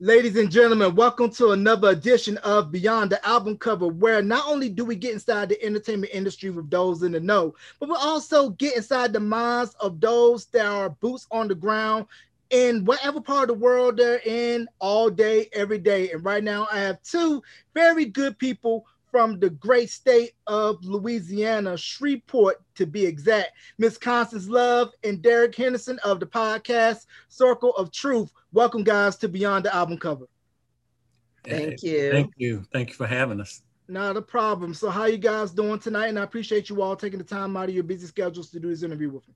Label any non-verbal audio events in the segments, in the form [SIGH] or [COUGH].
Ladies and gentlemen, welcome to another edition of Beyond the Album Cover, where not only do we get inside the entertainment industry with those in the know, but we also get inside the minds of those that are boots on the ground in whatever part of the world they're in all day, every day. And right now, I have two very good people from the great state of Louisiana, Shreveport to be exact. Miss Constance Love and Derek Henderson of the podcast Circle of Truth. Welcome, guys, to Beyond the Album Cover. Thank you. Thank you. Thank you for having us. Not a problem. So, how you guys doing tonight? And I appreciate you all taking the time out of your busy schedules to do this interview with me.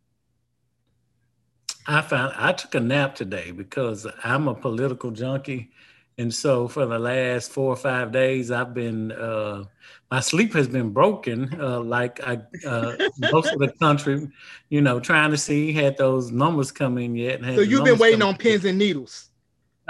I found I took a nap today because I'm a political junkie, and so for the last four or five days, I've been uh, my sleep has been broken. Uh, like I uh, most of the country, you know, trying to see had those numbers come in yet. So you've been waiting on pins and needles.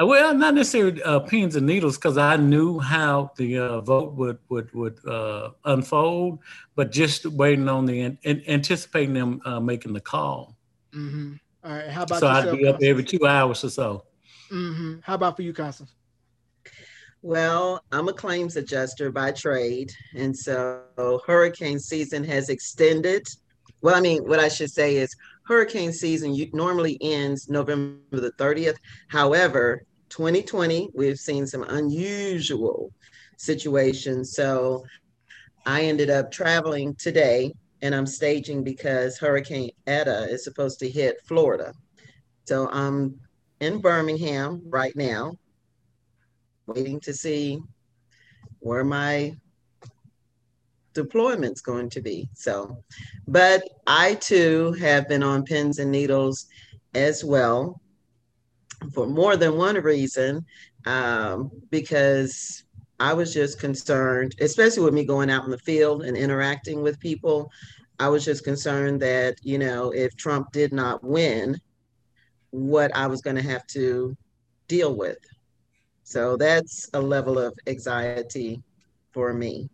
Uh, well, not necessarily uh, pins and needles, because I knew how the uh, vote would would would uh, unfold, but just waiting on the and anticipating them uh, making the call. Mm-hmm. All right. How about so yourself, I'd be up Constance? every two hours or so. Mm-hmm. How about for you, Constance? Well, I'm a claims adjuster by trade. And so hurricane season has extended. Well, I mean, what I should say is hurricane season normally ends November the 30th. However, 2020, we've seen some unusual situations. So I ended up traveling today and I'm staging because Hurricane Eta is supposed to hit Florida. So I'm in Birmingham right now, waiting to see where my deployment's going to be. So, but I too have been on pins and needles as well for more than one reason, um, because I was just concerned, especially with me going out in the field and interacting with people. I was just concerned that, you know, if Trump did not win, what I was going to have to deal with. So that's a level of anxiety for me.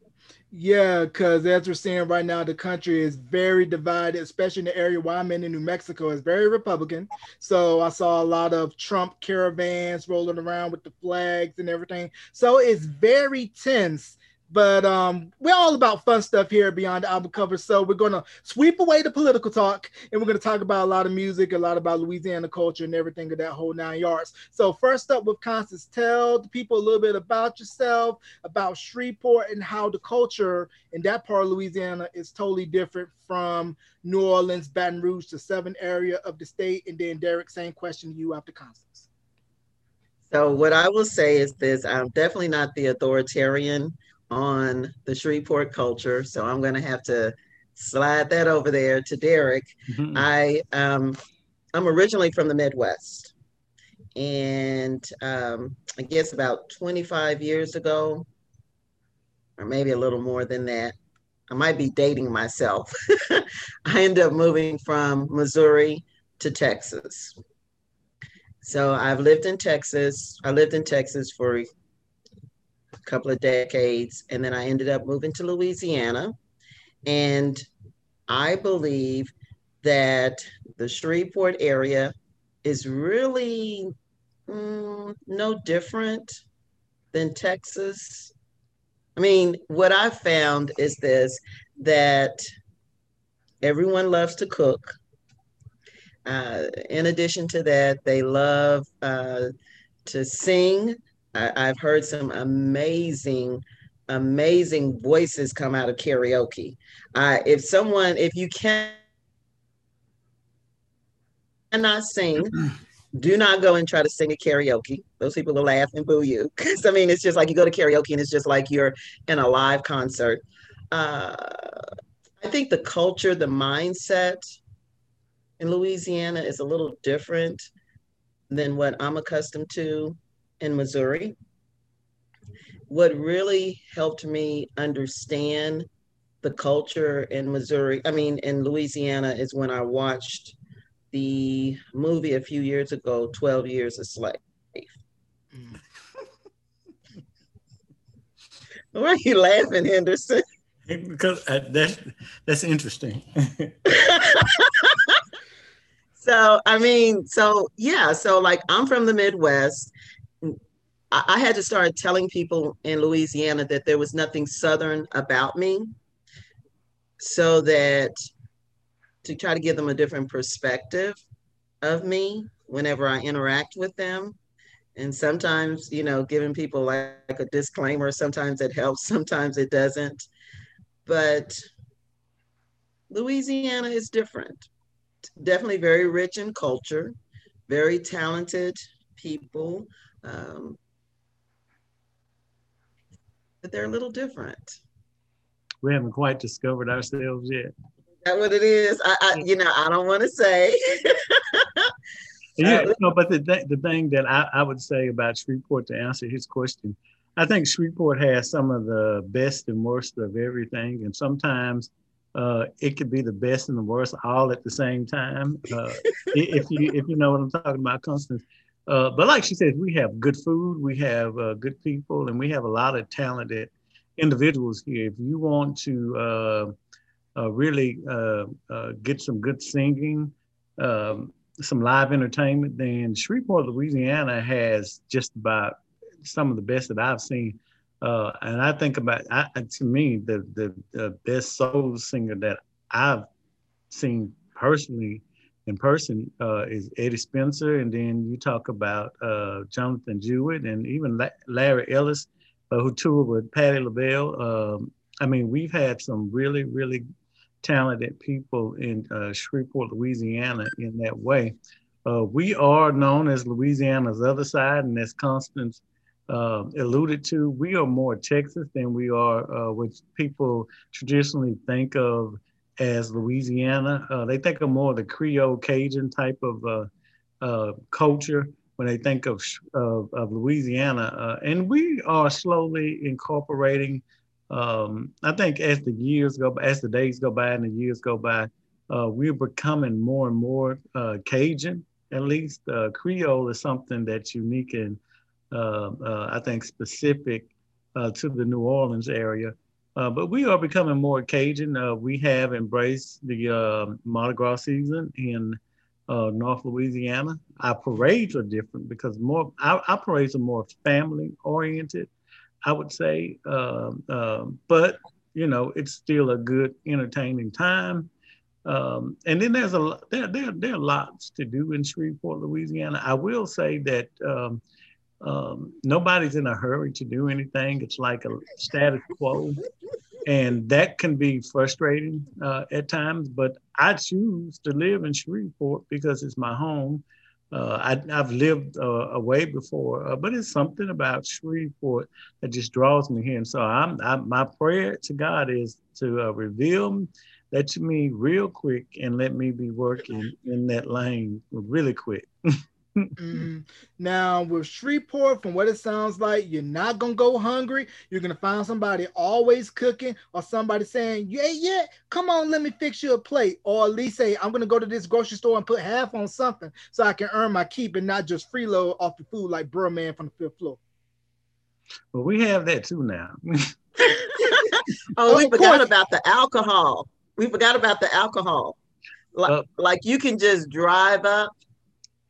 Yeah, because as we're seeing right now, the country is very divided, especially in the area where I'm in in New Mexico. It's very Republican. So I saw a lot of Trump caravans rolling around with the flags and everything. So it's very tense. But um, we're all about fun stuff here beyond the album cover. So we're gonna sweep away the political talk and we're gonna talk about a lot of music, a lot about Louisiana culture and everything of that whole nine yards. So first up with Constance, tell the people a little bit about yourself, about Shreveport, and how the culture in that part of Louisiana is totally different from New Orleans, Baton Rouge, the southern area of the state. And then Derek, same question to you after Constance. So what I will say is this: I'm definitely not the authoritarian on the Shreveport culture, so I'm going to have to slide that over there to Derek. Mhm. I um, I'm originally from the Midwest, and um, I guess about 25 years ago, or maybe a little more than that. I might be dating myself. [LAUGHS] I ended up moving from Missouri to Texas. So I've lived in Texas. I lived in Texas for a couple of decades, and then I ended up moving to Louisiana. And I believe that the Shreveport area is really mm, no different than Texas. I mean, what I found is this that everyone loves to cook. Uh, in addition to that, they love uh, to sing. I, I've heard some amazing, amazing voices come out of karaoke. Uh, if someone, if you can cannot sing, [CLEARS THROAT] do not go and try to sing at karaoke. Those people will laugh and boo you. [LAUGHS] Because I mean, it's just like you go to karaoke and it's just like you're in a live concert. Uh, I think the culture, the mindset in Louisiana is a little different than what I'm accustomed to in Missouri. What really helped me understand the culture in Missouri, I mean, in Louisiana, is when I watched the movie a few years ago, 12 Years a Slave. Why are you laughing, Henderson? because uh, that's that's interesting. [LAUGHS] So, I mean, so yeah, so like I'm from the Midwest. I, had to start telling people in Louisiana that there was nothing Southern about me so that to try to give them a different perspective of me whenever I interact with them. And sometimes, you know, giving people like, like a disclaimer, sometimes it helps, [LAUGHS] sometimes it doesn't. But Louisiana is different. Definitely very rich in culture, very talented people. Um, but they're a little different. We haven't quite discovered ourselves yet. Is that what it is? I, I you know, I don't want to say. [LAUGHS] yeah, no, but the, th- the thing that I, I would say about Shreveport to answer his question, I think Shreveport has some of the best and worst of everything. And sometimes uh, it could be the best and the worst all at the same time. Uh, if you if you know what I'm talking about, Constance. Uh, but like she says, we have good food, we have uh, good people, and we have a lot of talented individuals here. If you want to uh, uh, really get some good singing, um, some live entertainment, then Shreveport, Louisiana has just about some of the best that I've seen. Uh, and I think about I, to me the, the, the best soul singer that I've seen personally in person uh, is Eddie Spencer, and then you talk about uh, Jonathan Jewett and even La- Larry Ellis, uh, who toured with Patti LaBelle. Um, I mean, we've had some really really talented people in uh, Shreveport, Louisiana, in that way. Uh, we are known as Louisiana's other side, and as Constance uh, alluded to, we are more Texas than we are uh, what people traditionally think of as Louisiana. Uh, they think of more the Creole Cajun type of uh, uh, culture when they think of, of, of Louisiana. Uh, and we are slowly incorporating, um, I think as the years go by, as the days go by and the years go by, we're becoming more and more Cajun. At least Creole is something that's unique and uh, uh, I think, specific uh, to the New Orleans area. But we are becoming more Cajun. we have embraced the Mardi Gras season in North Louisiana. Our parades are different because more our, our parades are more family oriented. I would say, um, um, but you know, it's still a good, entertaining time. Um, and then there's a there, there there are lots to do in Shreveport, Louisiana. I will say that um, um, nobody's in a hurry to do anything. It's like a status quo. And that can be frustrating uh, at times, but I choose to live in Shreveport because it's my home. Uh, I, have lived uh, away before, uh, but it's something about Shreveport that just draws me here. And so I'm, I'm my prayer to God is to uh, reveal that to me real quick and let me be working in that lane really quick. [LAUGHS] mm-hmm. Now with Shreveport, from what it sounds like, you're not gonna go hungry. You're gonna find somebody always cooking, or somebody saying, "Yeah, yeah, come on, let me fix you a plate," or at least say, "I'm gonna go to this grocery store and put half on something so I can earn my keep and not just freeload off the food like Bro Man from the fifth floor." Well, we have that too now. [LAUGHS] oh, we forgot about the alcohol. We forgot about the alcohol. Like, uh, like you can just drive up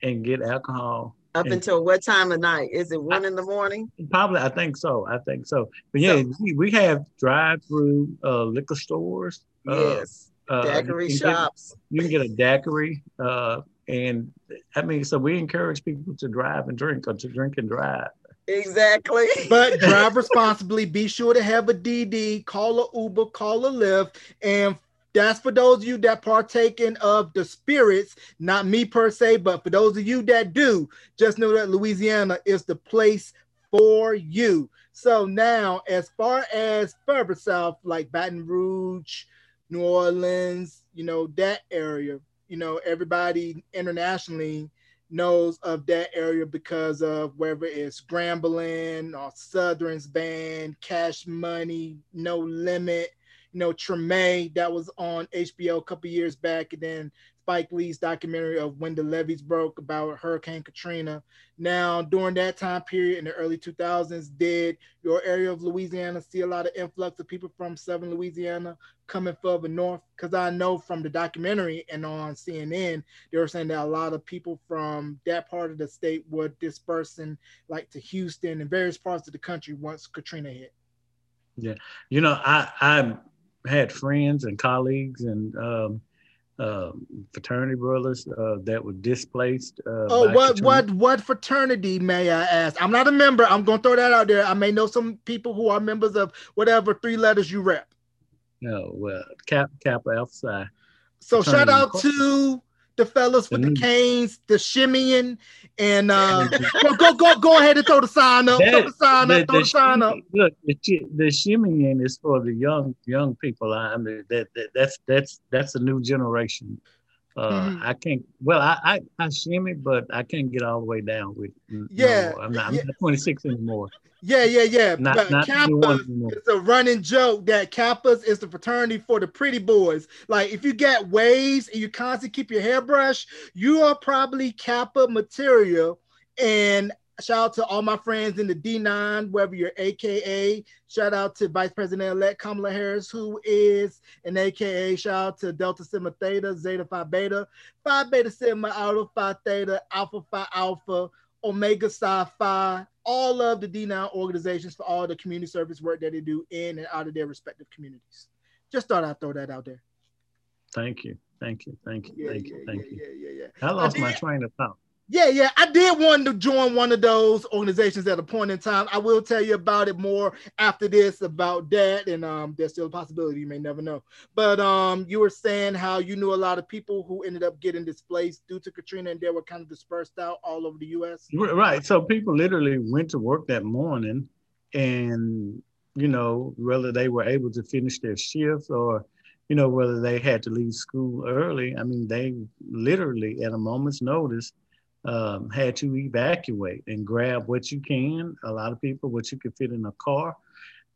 and get alcohol up and, until what time of night? Is it one I, in the morning? Probably, I think so. I think so. But yeah, so, we, we have drive-through uh, liquor stores. Uh, yes, uh, daiquiri you shops. Get, you can get a daiquiri, uh, and I mean, so we encourage people to drive and drink, or to drink and drive. Exactly. but drive [LAUGHS] responsibly. Be sure to have a DD. Call a Uber. Call a Lyft, and that's for those of you that partaking of the spirits, not me per se, but for those of you that do, just know that Louisiana is the place for you. So now, as far as further south, like Baton Rouge, New Orleans, you know, that area, you know, everybody internationally knows of that area because of whether it's Grambling or Southern's Band, Cash Money, No Limit, you know, Treme that was on HBO a couple years back, and then Spike Lee's documentary of when the levees broke about Hurricane Katrina. Now, during that time period in the early 2000s, did your area of Louisiana see a lot of influx of people from Southern Louisiana coming further north? Because I know from the documentary and on CNN, they were saying that a lot of people from that part of the state were dispersing, like to Houston and various parts of the country once Katrina hit. Yeah, you know, I I had friends and colleagues and um, uh, fraternity brothers uh, that were displaced. Uh, oh, what what what fraternity may I ask? I'm not a member. I'm gonna throw that out there. I may know some people who are members of whatever three letters you rep. No, well, Cap Kappa Alpha Psi. So shout out to the fellas with the canes, the shimmying, and uh, go, go go go ahead and throw the sign up. That, throw the sign the, up. Throw the, the sign up. Look, the, the shimmying is for the young young people. I mean, that, that that's that's that's a new generation. Uh, mm-hmm. I can't. Well, I, I I shimmy, but I can't get all the way down with. Yeah, no, I'm not. I'm yeah. not 26 anymore. Yeah, yeah, yeah. Not, but not Kappa is a running joke that Kappas is the fraternity for the pretty boys. Like if you get waves and you constantly keep your hair brushed, you are probably Kappa material. And shout out to all my friends in the D9, wherever you're AKA. Shout out to Vice President elect Kamala Harris, who is an AKA. Shout out to Delta Sigma Theta, Zeta Phi Beta, Phi Beta Sigma, Alpha Phi Theta, Alpha Phi Alpha, Omega Psi Phi, all of the D9 organizations for all the community service work that they do in and out of their respective communities. Just thought I'd throw that out there. Thank you. Thank you. Thank you. Yeah, thank yeah, you. Thank yeah, you. Yeah, yeah, yeah. I lost I my train of thought. Yeah, yeah. I did want to join one of those organizations at a point in time. I will tell you about it more after this about that. And um, there's still a possibility, you may never know. But um, you were saying how you knew a lot of people who ended up getting displaced due to Katrina and they were kind of dispersed out all over the US. Right. So people literally went to work that morning and you know, whether they were able to finish their shifts or you know, whether they had to leave school early. I mean, they literally, at a moment's notice, um, had to evacuate and grab what you can. A lot of people, what you could fit in a car,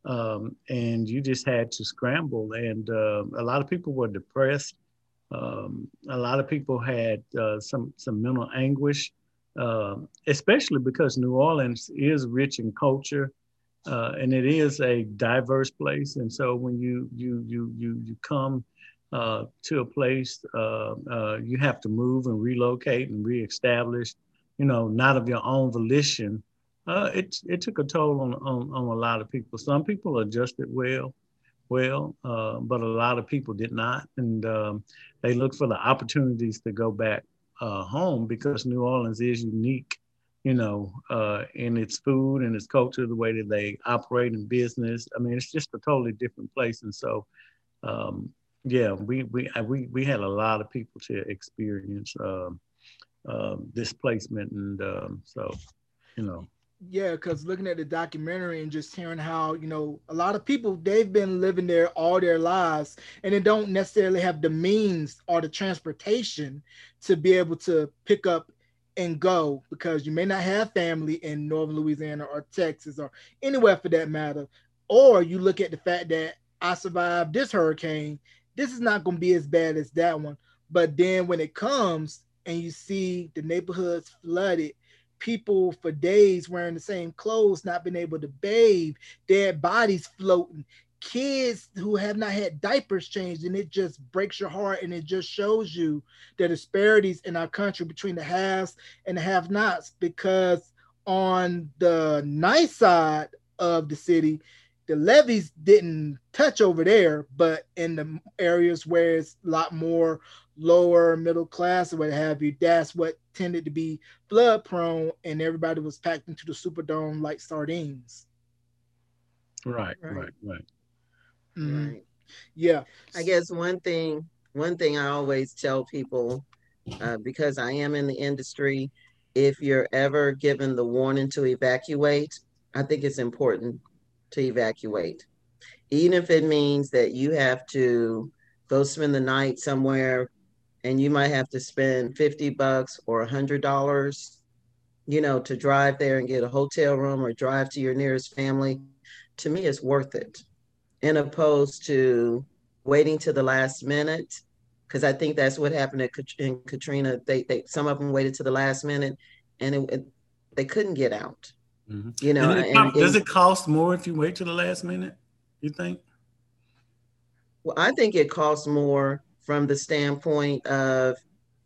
um, and you just had to scramble. And uh, a lot of people were depressed. Um, a lot of people had uh, some some mental anguish, uh, especially because New Orleans is rich in culture, uh, and it is a diverse place. And so when you you you you you come uh, to a place, uh, uh, you have to move and relocate and reestablish, you know, not of your own volition. Uh, it, it took a toll on, on, on a lot of people. Some people adjusted well, well, uh, but a lot of people did not. And um, they looked for the opportunities to go back home because New Orleans is unique, you know, in its food and its culture, the way that they operate in business. I mean, it's just a totally different place. And so, um, yeah, we we uh, we we had a lot of people to experience um, um, displacement, and um, so you know. Yeah, because looking at the documentary and just hearing how you know a lot of people they've been living there all their lives, and they don't necessarily have the means or the transportation to be able to pick up and go because you may not have family in northern Louisiana or Texas or anywhere for that matter. Or you look at the fact that I survived this hurricane this is not going to be as bad as that one. But then when it comes and you see the neighborhoods flooded, people for days wearing the same clothes, not being able to bathe, dead bodies floating, kids who have not had diapers changed, and it just breaks your heart and it just shows you the disparities in our country between the haves and the have nots. Because on the nice side of the city, the levees didn't touch over there, but in the areas where it's a lot more lower middle class or what have you, that's what tended to be flood prone, and everybody was packed into the Superdome like sardines. Right, right, right. right. Mm-hmm. right. Yeah. I guess one thing, one thing I always tell people, uh, because I am in the industry, if you're ever given the warning to evacuate, I think it's important to evacuate. Even if it means that you have to go spend the night somewhere and you might have to spend 50 bucks or a hundred dollars, you know, to drive there and get a hotel room or drive to your nearest family, to me it's worth it. In opposed to waiting to the last minute, because I think that's what happened in Katrina. They, they some of them waited to the last minute, and it, it, they couldn't get out. Mm-hmm. You know, it, and, does it cost more if you wait to the last minute? You think? Well, I think it costs more from the standpoint of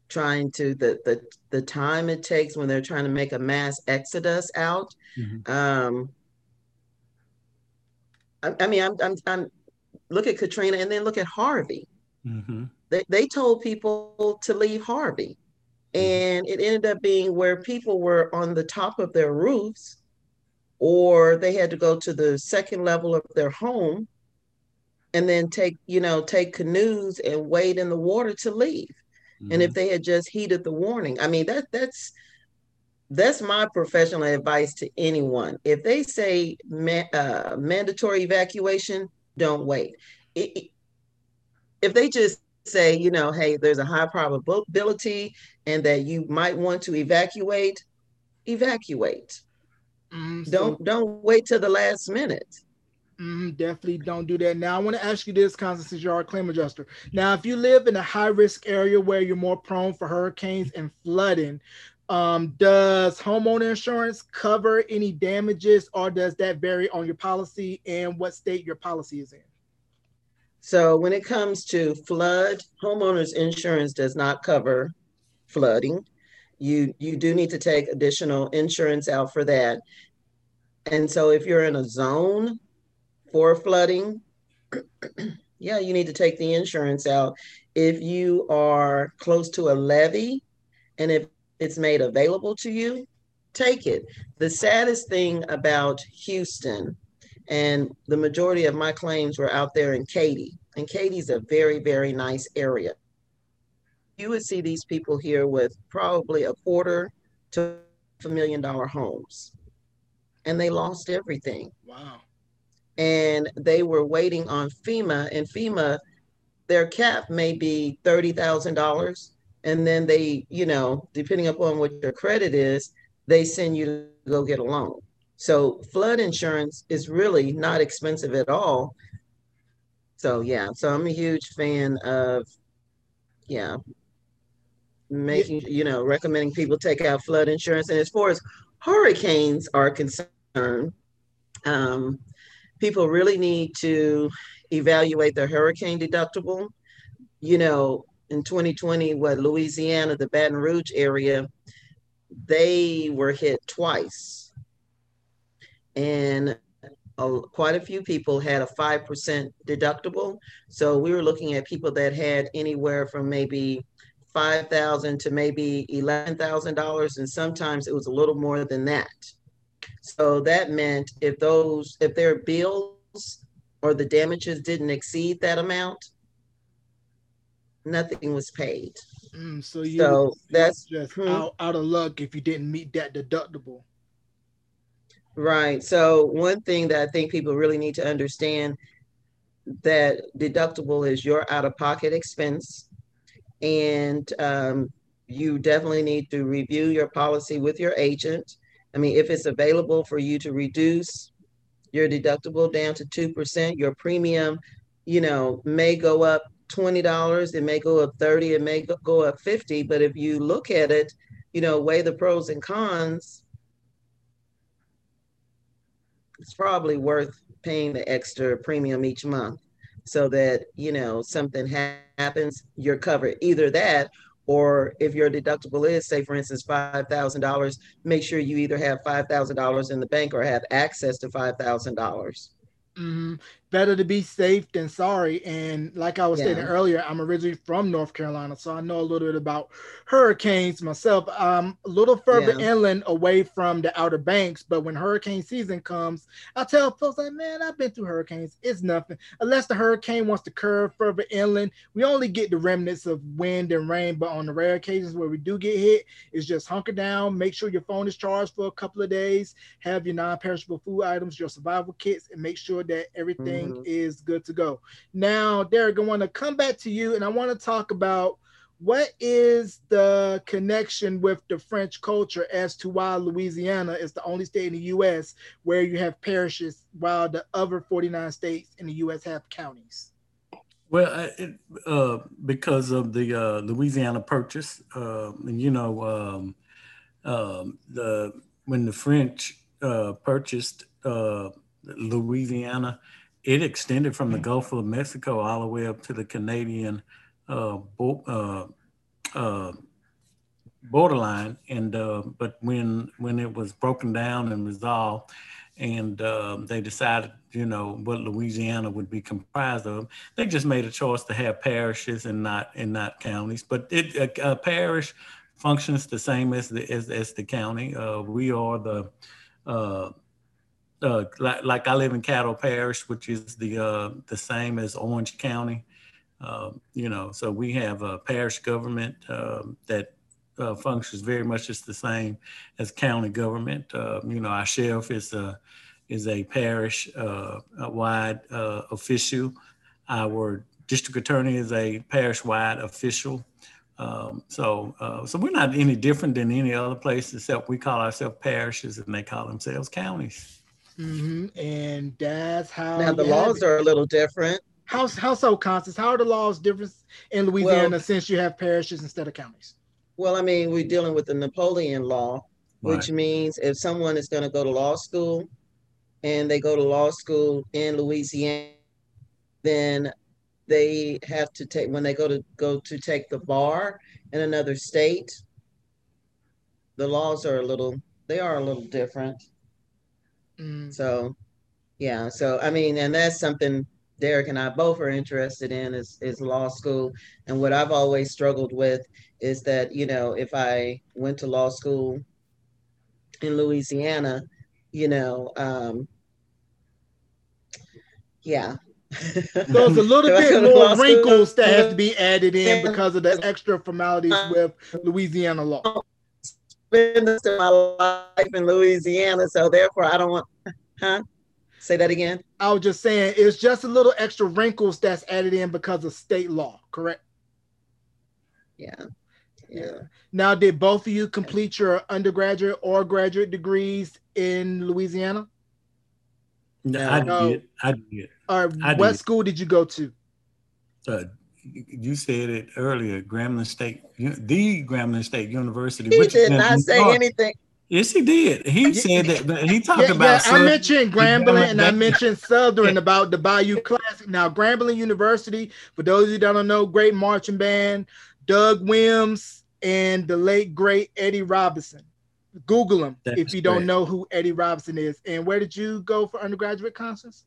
trying to the the the time it takes when they're trying to make a mass exodus out. Mm-hmm. Um, I, I, mean, I'm, I'm I'm look at Katrina and then look at Harvey. Mm-hmm. They they told people to leave Harvey, mm-hmm. and it ended up being where people were on the top of their roofs, or they had to go to the second level of their home and then take you know take canoes and wade in the water to leave mm-hmm. and if mm-hmm. they had just heeded the warning i mean that that's that's my professional advice to anyone if they say uh, mandatory evacuation don't wait it, if they just say you know hey there's a high probability and that you might want to evacuate evacuate mm, so- don't don't wait till the last minute Mm, definitely don't do that. Now, I want to ask you this, Constance, since you are a claim adjuster. Now, if you live in a high risk area where you're more prone for hurricanes and flooding, um, does homeowner insurance cover any damages or does that vary on your policy and what state your policy is in? So, when it comes to flood, homeowners insurance does not cover flooding. You you do need to take additional insurance out for that. And so if you're in a zone for flooding, [CLEARS THROAT] yeah, you need to take the insurance out. If you are close to a levee and if it's made available to you, take it. The saddest thing about Houston, and the majority of my claims were out there in Katy, and Katy's a very, very nice area. You would see these people here with probably a quarter to a million dollar homes, and they lost everything. Wow and they were waiting on FEMA, and FEMA, their cap may be thirty thousand dollars, and then they, you know, depending upon what your credit is, they send you to go get a loan. So flood insurance is really not expensive at all. So yeah, so I'm a huge fan of, yeah, making you know recommending people take out flood insurance. And as far as hurricanes are concerned, um, people really need to evaluate their hurricane deductible. You know, in 2020, what Louisiana, the Baton Rouge area, they were hit twice. And a, quite a few people had a 5% deductible. So we were looking at people that had anywhere from maybe 5000 to maybe $11,000. And sometimes it was a little more than that. So that meant if those, if their bills or the damages didn't exceed that amount, nothing was paid. Mm, so you so that's just hmm. out, out of luck if you didn't meet that deductible. Right. So one thing that I think people really need to understand that deductible is your out-of-pocket expense, and um, you definitely need to review your policy with your agent. I mean, if it's available for you to reduce your deductible down to 2%, your premium, you know, may go up $20, it may go up 30, it may go up 50, but if you look at it, you know, weigh the pros and cons, it's probably worth paying the extra premium each month so that, you know, something ha- happens, you're covered. Either that or if your deductible is, say, for instance, $5,000, make sure you either have $5,000 in the bank or have access to $5,000. Mm-hmm. Better to be safe than sorry. And like I was yeah. stating earlier, I'm originally from North Carolina, so I know a little bit about hurricanes myself. I'm a little further yeah. inland away from the Outer Banks, but when hurricane season comes, I tell folks like, man, I've been through hurricanes. It's nothing. Unless the hurricane wants to curve further inland, we only get the remnants of wind and rain. But on the rare occasions where we do get hit, it's just hunker down, make sure your phone is charged for a couple of days, have your non-perishable food items, your survival kits, and make sure that everything mm-hmm. is good to go. Now, Derek, I want to come back to you and I want to talk about what is the connection with the French culture as to why Louisiana is the only state in the US where you have parishes while the other 49 states in the US have counties? Well, it, uh, because of the uh, Louisiana Purchase, uh, and you know, um, um, the when the French uh, purchased uh, Louisiana, it extended from the Gulf of Mexico all the way up to the Canadian uh, bo- borderline. And but when when it was broken down and resolved, and um, they decided, you know, what Louisiana would be comprised of. They just made a choice to have parishes and not and not counties. But it a, a parish functions the same as the as, as the county. Uh, we are the uh, like, like, I live in Caddo Parish, which is the uh, the same as Orange County. Um, you know, so we have a parish government um, that uh, functions very much just the same as county government. Uh, you know, our sheriff is a is a parish uh, wide uh, official. Our district attorney is a parish wide official. Um, so, uh, so we're not any different than any other place except we call ourselves parishes and they call themselves counties. Mm-hmm. And that's how. Now the laws are a little different. How how so, Constance? How are the laws different in Louisiana well, since you have parishes instead of counties? Well, I mean, we're dealing with the Napoleon law, right. which means if someone is going to go to law school and they go to law school in Louisiana, then they have to take when they go to go to take the bar in another state. The laws are a little they are a little different. Mm. So, yeah. So I mean, and that's something Derek and I both are interested in is, is law school. And what I've always struggled with is that, you know, if I went to law school in Louisiana, you know, um, yeah. There's a little [LAUGHS] bit more wrinkles that have to be added in because of the extra formalities with Louisiana law. Spend this in my life in Louisiana, so therefore I don't want, huh? Say that again. I was just saying it's just a little extra wrinkles that's added in because of state law, correct? Yeah. Yeah. Now, did both of you complete your undergraduate or graduate degrees in Louisiana? No, I did. I did. Or I what did. school did you go to? Uh, you said it earlier, Grambling State, the Grambling State University. He did not say anything. Yes, he did. He said that he talked yeah, about. Yeah, I mentioned Grambling and I mentioned Southern about the Bayou Classic. Now, Grambling University, for those of you that don't know, great marching band, Doug Williams and the late great Eddie Robinson. Google him That's if you don't know who Eddie Robinson is. And where did you go for undergraduate, Constance?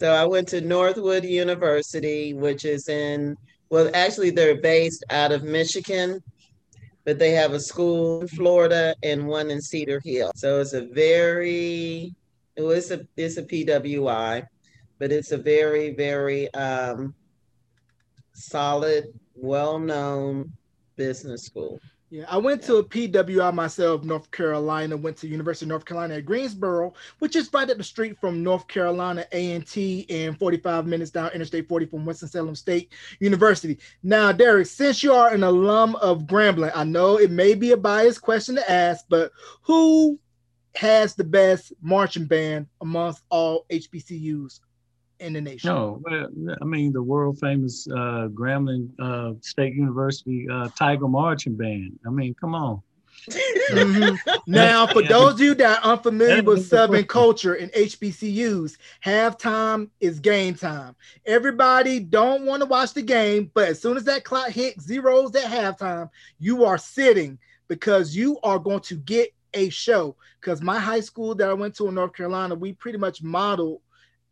So I went to Northwood University, which is in well, actually they're based out of Michigan but they have a school in Florida and one in Cedar Hill. So it's a very, it was a, it's a PWI, but it's a very, very um, solid, well-known business school. Yeah, I went to a PWI myself, North Carolina. Went to University of North Carolina at Greensboro, which is right up the street from North Carolina A&T, and 45 minutes down Interstate 40 from Winston-Salem State University. Now, Derek, since you are an alum of Grambling, I know it may be a biased question to ask, but who has the best marching band amongst all HBCUs in the nation. No, well, I mean the world famous uh, Grambling uh, State University uh, Tiger Marching Band. I mean, come on. mm-hmm. Now, for those of you that are unfamiliar with Southern culture and HBCUs, halftime is game time. Everybody don't want to watch the game, but as soon as that clock hits zeros at halftime, you are sitting because you are going to get a show. Because my high school that I went to in North Carolina, we pretty much modeled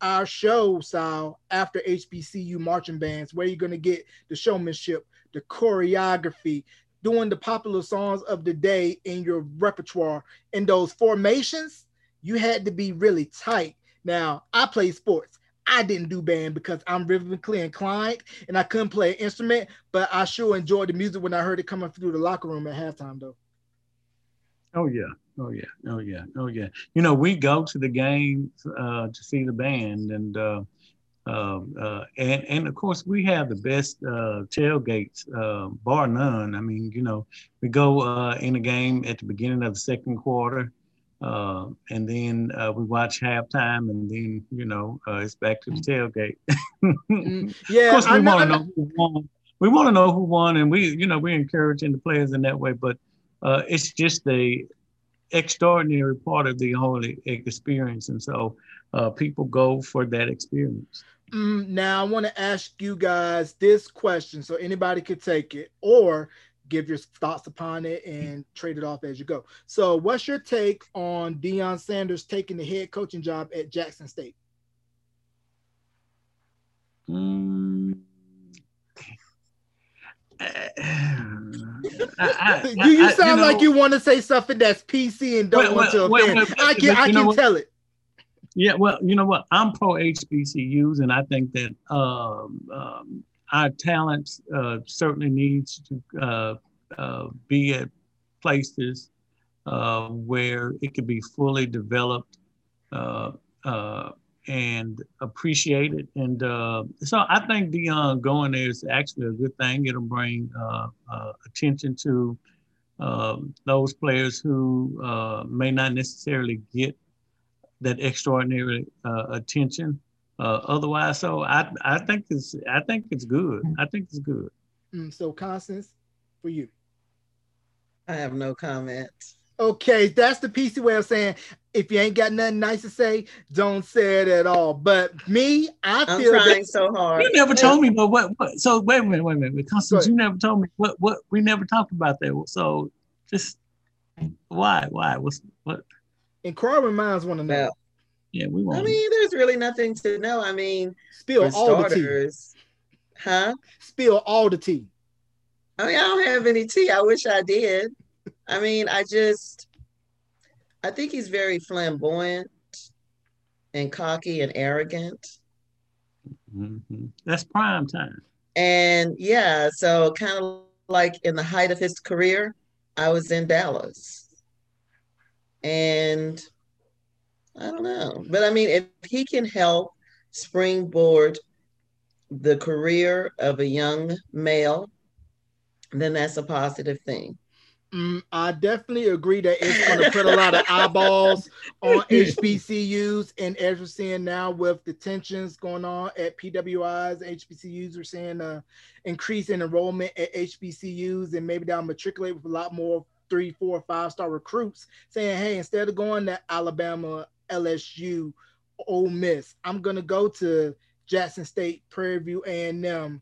our show style after HBCU marching bands, where you're going to get the showmanship, the choreography, doing the popular songs of the day in your repertoire. In those formations, you had to be really tight. Now, I play sports. I didn't do band because I'm rhythmically inclined and I couldn't play an instrument, but I sure enjoyed the music when I heard it coming through the locker room at halftime, though. Oh yeah, oh yeah, oh yeah, oh yeah. You know, we go to the games uh, to see the band, and uh, uh, uh, and and of course we have the best uh, tailgates, uh, bar none. I mean, you know, we go uh, in a game at the beginning of the second quarter. Uh, and then uh, we watch halftime, and then you know uh, it's back to the tailgate. [LAUGHS] Mm, yeah, of course, we want to know who won. We want to know who won, and we, you know, we're encouraging the players in that way. But uh, it's just the extraordinary part of the whole experience, and so uh, people go for that experience. Mm, now I want to ask you guys this question, so anybody could take it or give your thoughts upon it and trade it off as you go. So, what's your take on Deion Sanders taking the head coaching job at Jackson State? Mm. I- I- [LAUGHS] you you sound know- like you want to say something that's PC and don't Wait, want to offend. wait, I can I can tell it. Yeah, well, you know what? I'm pro HBCUs, and I think that um, um, our talents uh, certainly needs to uh, uh, be at places uh, where it can be fully developed uh, appreciate it. And uh, so I think Deion going there is actually a good thing. It'll bring uh, uh, attention to um, those players who uh, may not necessarily get that extraordinary uh, attention. Uh, otherwise, so I I think it's I think it's good. I think it's good. Mm, so, Constance, for you. I have no comment. Okay, that's the PC way of saying if you ain't got nothing nice to say, don't say it at all. But me, I I'm feel trying that so hard. You never told me, but what, what? So wait a minute, wait a minute, Go Constance, you never told me what what we never talked about that. So just why why what's what? and Carwin reminds one to know. Well, Yeah, we want. I mean, there's really nothing to know. I mean, Spill for all the tea. huh? Spill all the tea. I mean, I don't have any tea. I wish I did. I mean, I just, I think he's very flamboyant and cocky and arrogant. Mhm. That's prime time. And yeah, so kind of like in the height of his career, I was in Dallas. And I don't know. But I mean, if he can help springboard the career of a young male, then that's a positive thing. Mm, I definitely agree that it's going to put a lot of eyeballs on [LAUGHS] HBCUs, and as we're seeing now with the tensions going on at PWIs, HBCUs we're seeing a increase in enrollment at HBCUs, and maybe they'll matriculate with a lot more three, four, five star recruits, saying, "Hey, instead of going to Alabama, LSU, Ole Miss, I'm going to go to Jackson State, Prairie View, A&M,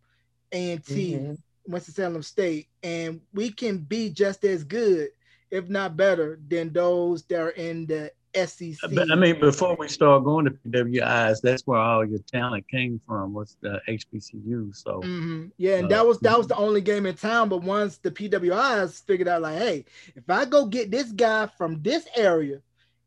A&T." Mhm. Winston-Salem State, and we can be just as good, if not better, than those that are in the SEC. But I mean, before we start going to PWIs, that's where all your talent came from was the HBCU. So Mhm. yeah, and Uh, that was that was the only game in town. But once the PWIs figured out, like, hey, if I go get this guy from this area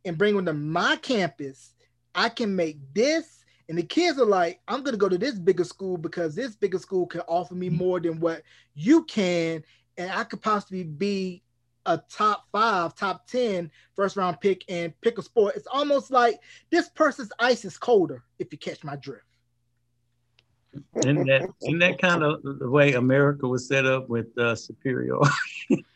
and bring him to my campus, I can make this. And the kids are like, I'm gonna go to this bigger school because this bigger school can offer me more than what you can, and I could possibly be a top five, top 10 first round pick and pick a sport. It's almost like this person's ice is colder, if you catch my drift. in that in that kind of the way America was set up with uh, Superior. [LAUGHS]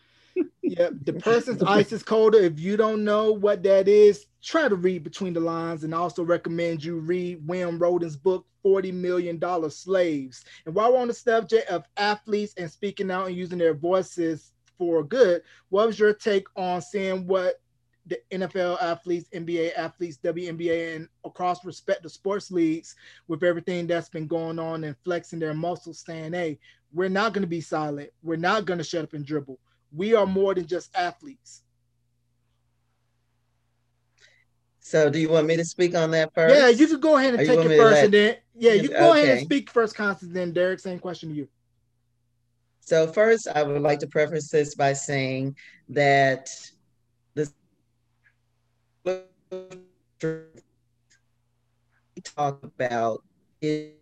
Yeah, the [LAUGHS] person's ice is colder. If you don't know what that is, try to read between the lines and I also recommend you read William Rhoden's book, $40 Million Slaves. And while we're on the subject of athletes and speaking out and using their voices for good, what was your take on seeing what the NFL athletes, NBA athletes, WNBA, and across respective sports leagues with everything that's been going on and flexing their muscles, saying, hey, we're not going to be silent. We're not going to shut up and dribble we are more than just athletes. So, do you want me to speak on that first? Yeah, you could go ahead and Or take it first, let- and then yeah, you can go ahead and speak first, Constance. Then Derek, same question to you. So first, I would like to preface this by saying that the talk about is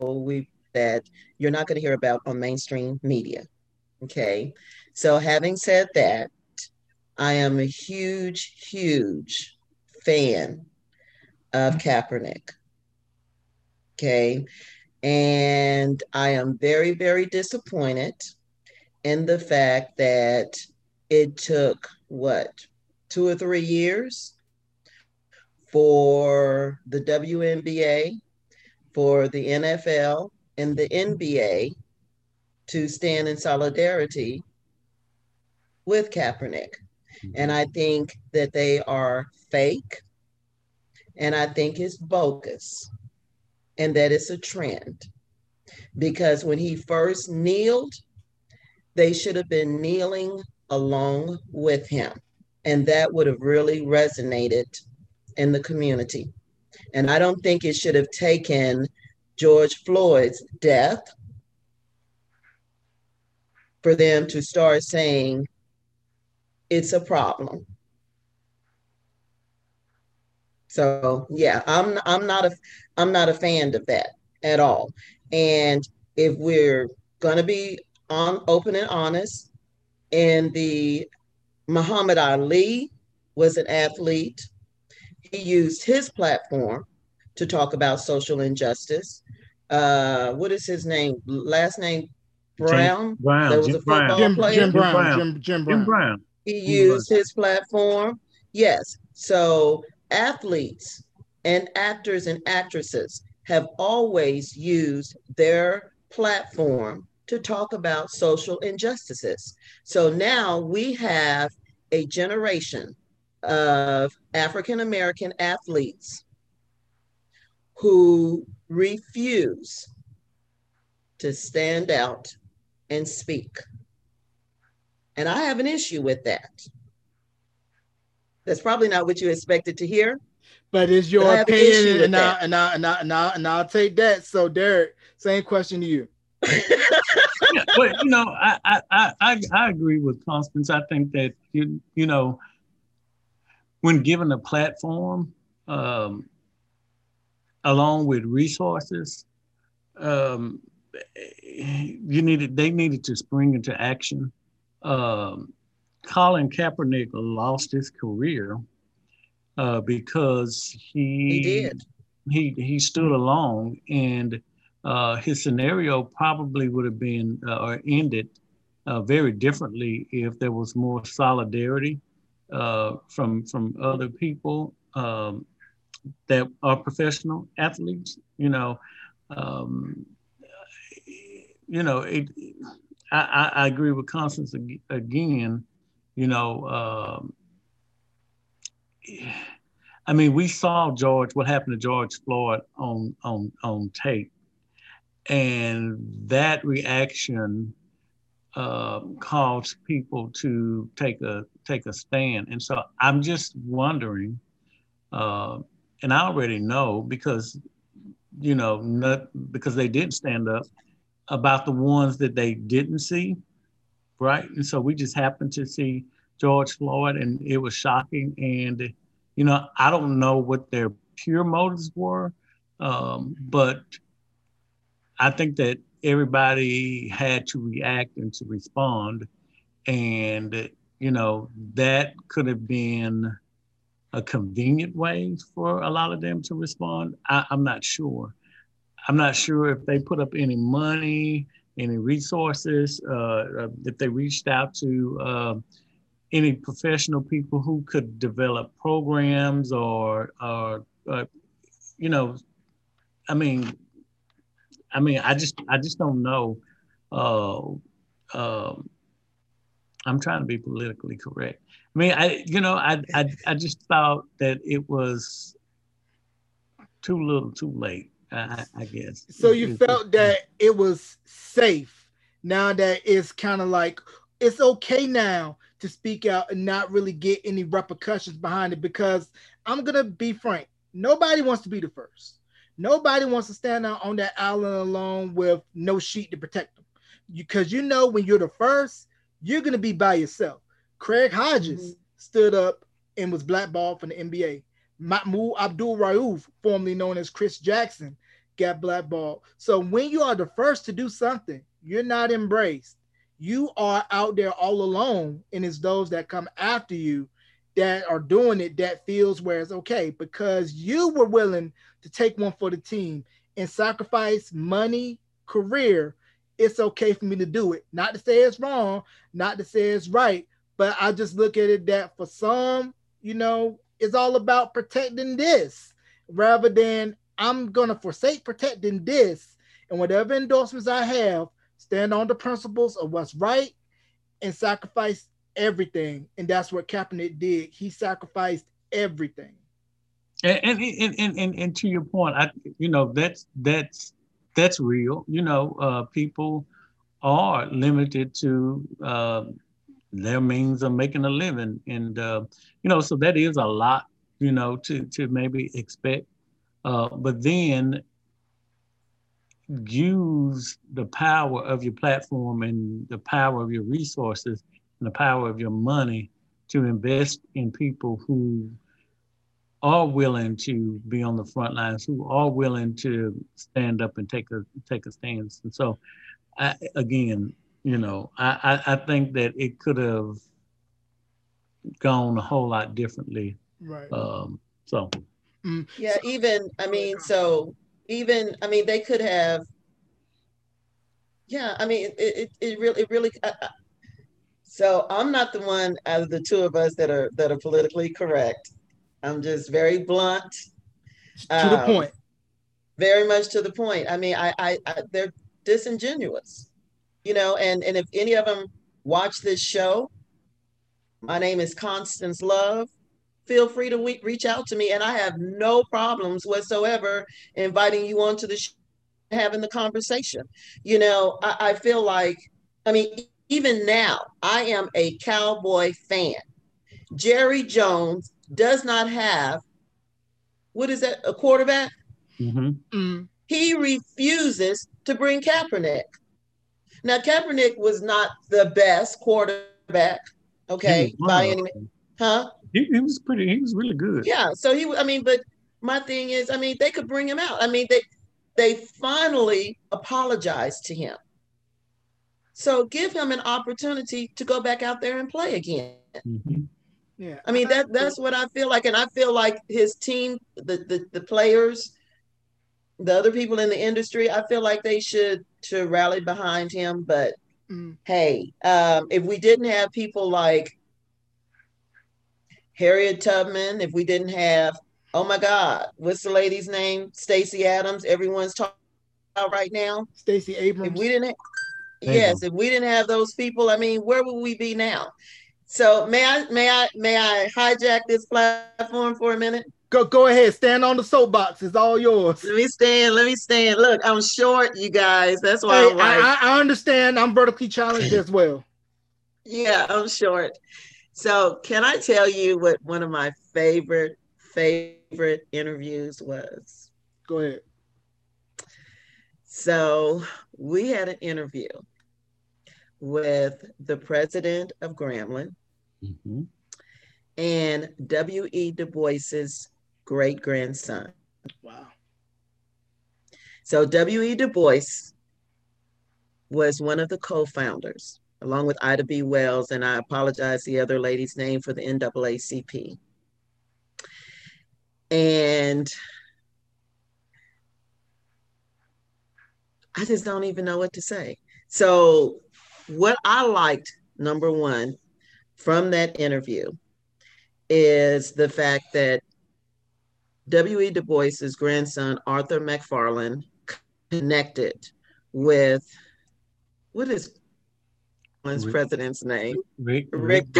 we that you're not going to hear about on mainstream media. Okay, so having said that, I am a huge, huge fan of Kaepernick. Okay. And I am very, very disappointed in the fact that it took what, two or three years for the WNBA, for the NFL, and the NBA to stand in solidarity with Kaepernick. Mm-hmm. And I think that they are fake. And I think it's bogus. And that it's a trend. Because when he first kneeled, they should have been kneeling along with him. And that would have really resonated in the community. And I don't think it should have taken George Floyd's death for them to start saying it's a problem. So yeah, I'm I'm not a I'm not a fan of that at all. And if we're gonna be on open and honest, and the Muhammad Ali was an athlete he used his platform to talk about social injustice. Uh, what is his name? Last name Brown. Jim Brown. There was Jim a football Brown. Player. Jim Brown, Brown. Jim, Jim Jim Brown. Brown. He He used his platform. Yes. So athletes and actors and actresses have always used their platform to talk about social injustices. So now we have a generation of African American athletes who refuse to stand out and speak. And I have an issue with that. That's probably not what you expected to hear. But it's your I have an opinion, and I, and, I, and, I, and, I, and I'll take that. So Derek, same question to you. [LAUGHS] yeah, but you know, I, I I I I agree with Constance. I think that you you know, when given a platform, um, along with resources, um, you needed they needed to spring into action. Um, Colin Kaepernick lost his career uh, because he He did. he he stood alone and uh, his scenario probably would have been uh, or ended uh, very differently if there was more solidarity uh, from from other people um, that are professional athletes. You know, um, you know, it, I, I, agree with Constance again. You know, um, I mean, we saw George, what happened to George Floyd on on on tape, and that reaction uh, caused people to take a take a stand. And so I'm just wondering, uh, and I already know because you know not because they didn't stand up about the ones that they didn't see, right? And so we just happened to see George Floyd, and it was shocking and you know, I don't know what their pure motives were, um, but I think that everybody had to react and to respond. And, you know, that could have been a convenient way for a lot of them to respond. I, I'm not sure. I'm not sure if they put up any money, any resources, uh, if they reached out to, uh, any professional people who could develop programs or, or, uh, you know, I mean, I mean, I just, I just don't know. Uh, um, I'm trying to be politically correct. I mean, I, you know, I, I, I just thought that it was too little, too late. I, I guess. So you felt that it was safe. Now that it's kind of like it's okay now to speak out and not really get any repercussions behind it because I'm gonna be frank. Nobody wants to be the first. Nobody wants to stand out on that island alone with no sheet to protect them. Because you know when you're the first, you're gonna be by yourself. Craig Hodges mm-hmm. stood up and was blackballed from the NBA. Mahmoud Abdul Rauf, formerly known as Chris Jackson, got blackballed. So when you are the first to do something, you're not embraced. You are out there all alone, and it's those that come after you that are doing it that feels where it's okay because you were willing to take one for the team and sacrifice money, career. It's okay for me to do it. Not to say it's wrong, not to say it's right, But I just look at it that for some, you know, it's all about protecting this rather than I'm gonna forsake protecting this and whatever endorsements I have, stand on the principles of what's right and sacrifice everything. And that's what Kaepernick did. He sacrificed everything. And and and and, and, to your point, I you know that's that's that's real. You know, uh, people are limited to uh, their means of making a living, and uh, you know, so that is a lot. You know, to to maybe expect, uh, but then use the power of your platform and the power of your resources and the power of your money to invest in people who are willing to be on the front lines, who are willing to stand up and take a take a stance. And so, I, again, you know, I, I, I think that it could have gone a whole lot differently. Right. Um, so. Mm. Yeah, even I mean, so even I mean, they could have. Yeah, I mean, it it, it really it really. I, I, so I'm not the one out of the two of us that are that are politically correct. I'm just very blunt. To um, the point. Very much to the point. I mean, I, I, I, they're disingenuous, you know. And and if any of them watch this show, my name is Constance Love. Feel free to we- reach out to me, and I have no problems whatsoever inviting you onto the show, having the conversation. You know, I, I feel like, I mean, even now, I am a cowboy fan. Jerry Jones does not have what is that a quarterback? Mm-hmm. Mm. He refuses to bring Kaepernick. Now Kaepernick was not the best quarterback, okay, by any huh? He, he, was pretty. He was really good. Yeah. So he, I mean, but my thing is, I mean, they could bring him out. I mean, they they finally apologized to him. So give him an opportunity to go back out there and play again. Mm-hmm. Yeah. I mean that that's what I feel like, and I feel like his team, the the, the players, the other people in the industry, I feel like they should to rally behind him. But mm. hey, um, if we didn't have people like Harriet Tubman, if we didn't have, oh my God, what's the lady's name? Stacey Adams. Everyone's talking about right now. Stacey Abrams. If we didn't, yes, if we didn't have those people, I mean, where would we be now? So may I may I may I hijack this platform for a minute? Go go ahead, stand on the soapbox. It's all yours. Let me stand. Let me stand. Look, I'm short, you guys. That's why hey, like, I, I understand. I'm vertically challenged as well. Yeah, I'm short. So can I tell you what one of my favorite favorite interviews was? Go ahead. So we had an interview with the president of Grambling mm-hmm. and W.E. Du Bois's great grandson. Wow. So W.E. Du Bois was one of the co-founders, along with Ida B. Wells, and I apologize the other lady's name for the NAACP. And I just don't even know what to say. So what I liked, number one, from that interview is the fact that W.E. Du Bois's grandson, Arthur McFarland, connected with what is one's Rick, president's name? Rick. Rick. [LAUGHS]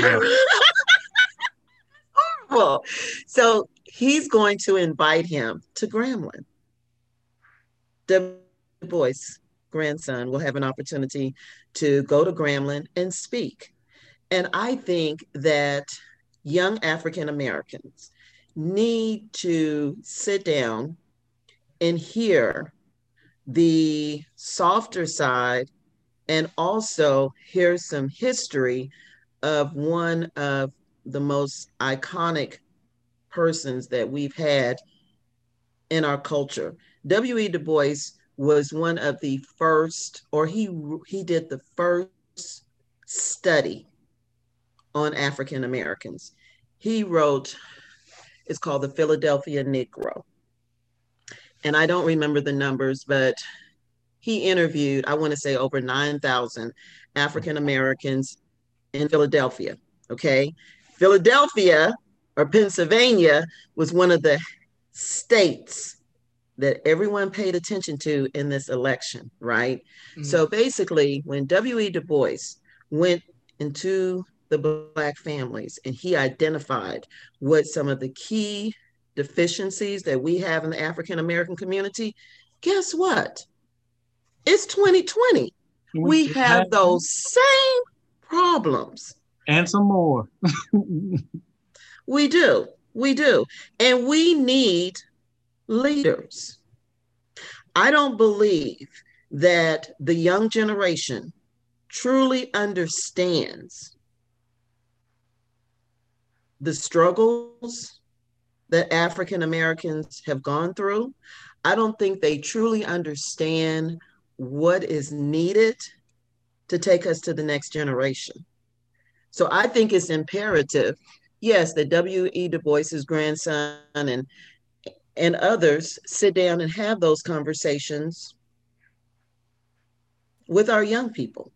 Horrible. So he's going to invite him to Grambling. Du Bois grandson will have an opportunity to go to Grambling and speak. And I think that young African Americans need to sit down and hear the softer side and also hear some history of one of the most iconic persons that we've had in our culture. W.E. Du Bois was one of the first, or he he did the first study on African Americans. He wrote, it's called the Philadelphia Negro. And I don't remember the numbers, but he interviewed, I want to say over 9,000 African Americans in Philadelphia. Okay. Philadelphia or Pennsylvania was one of the states that everyone paid attention to in this election, right? Mm-hmm. So basically, when W.E. Du Bois went into the Black families and he identified what some of the key deficiencies that we have in the African American community, guess what? It's 2020. We, have those same problems. And some more. [LAUGHS] we do. We do. And we need leaders. I don't believe that the young generation truly understands the struggles that African Americans have gone through. I don't think they truly understand what is needed to take us to the next generation. So I think it's imperative, yes, that W.E. Du Bois's grandson and and others sit down and have those conversations with our young people.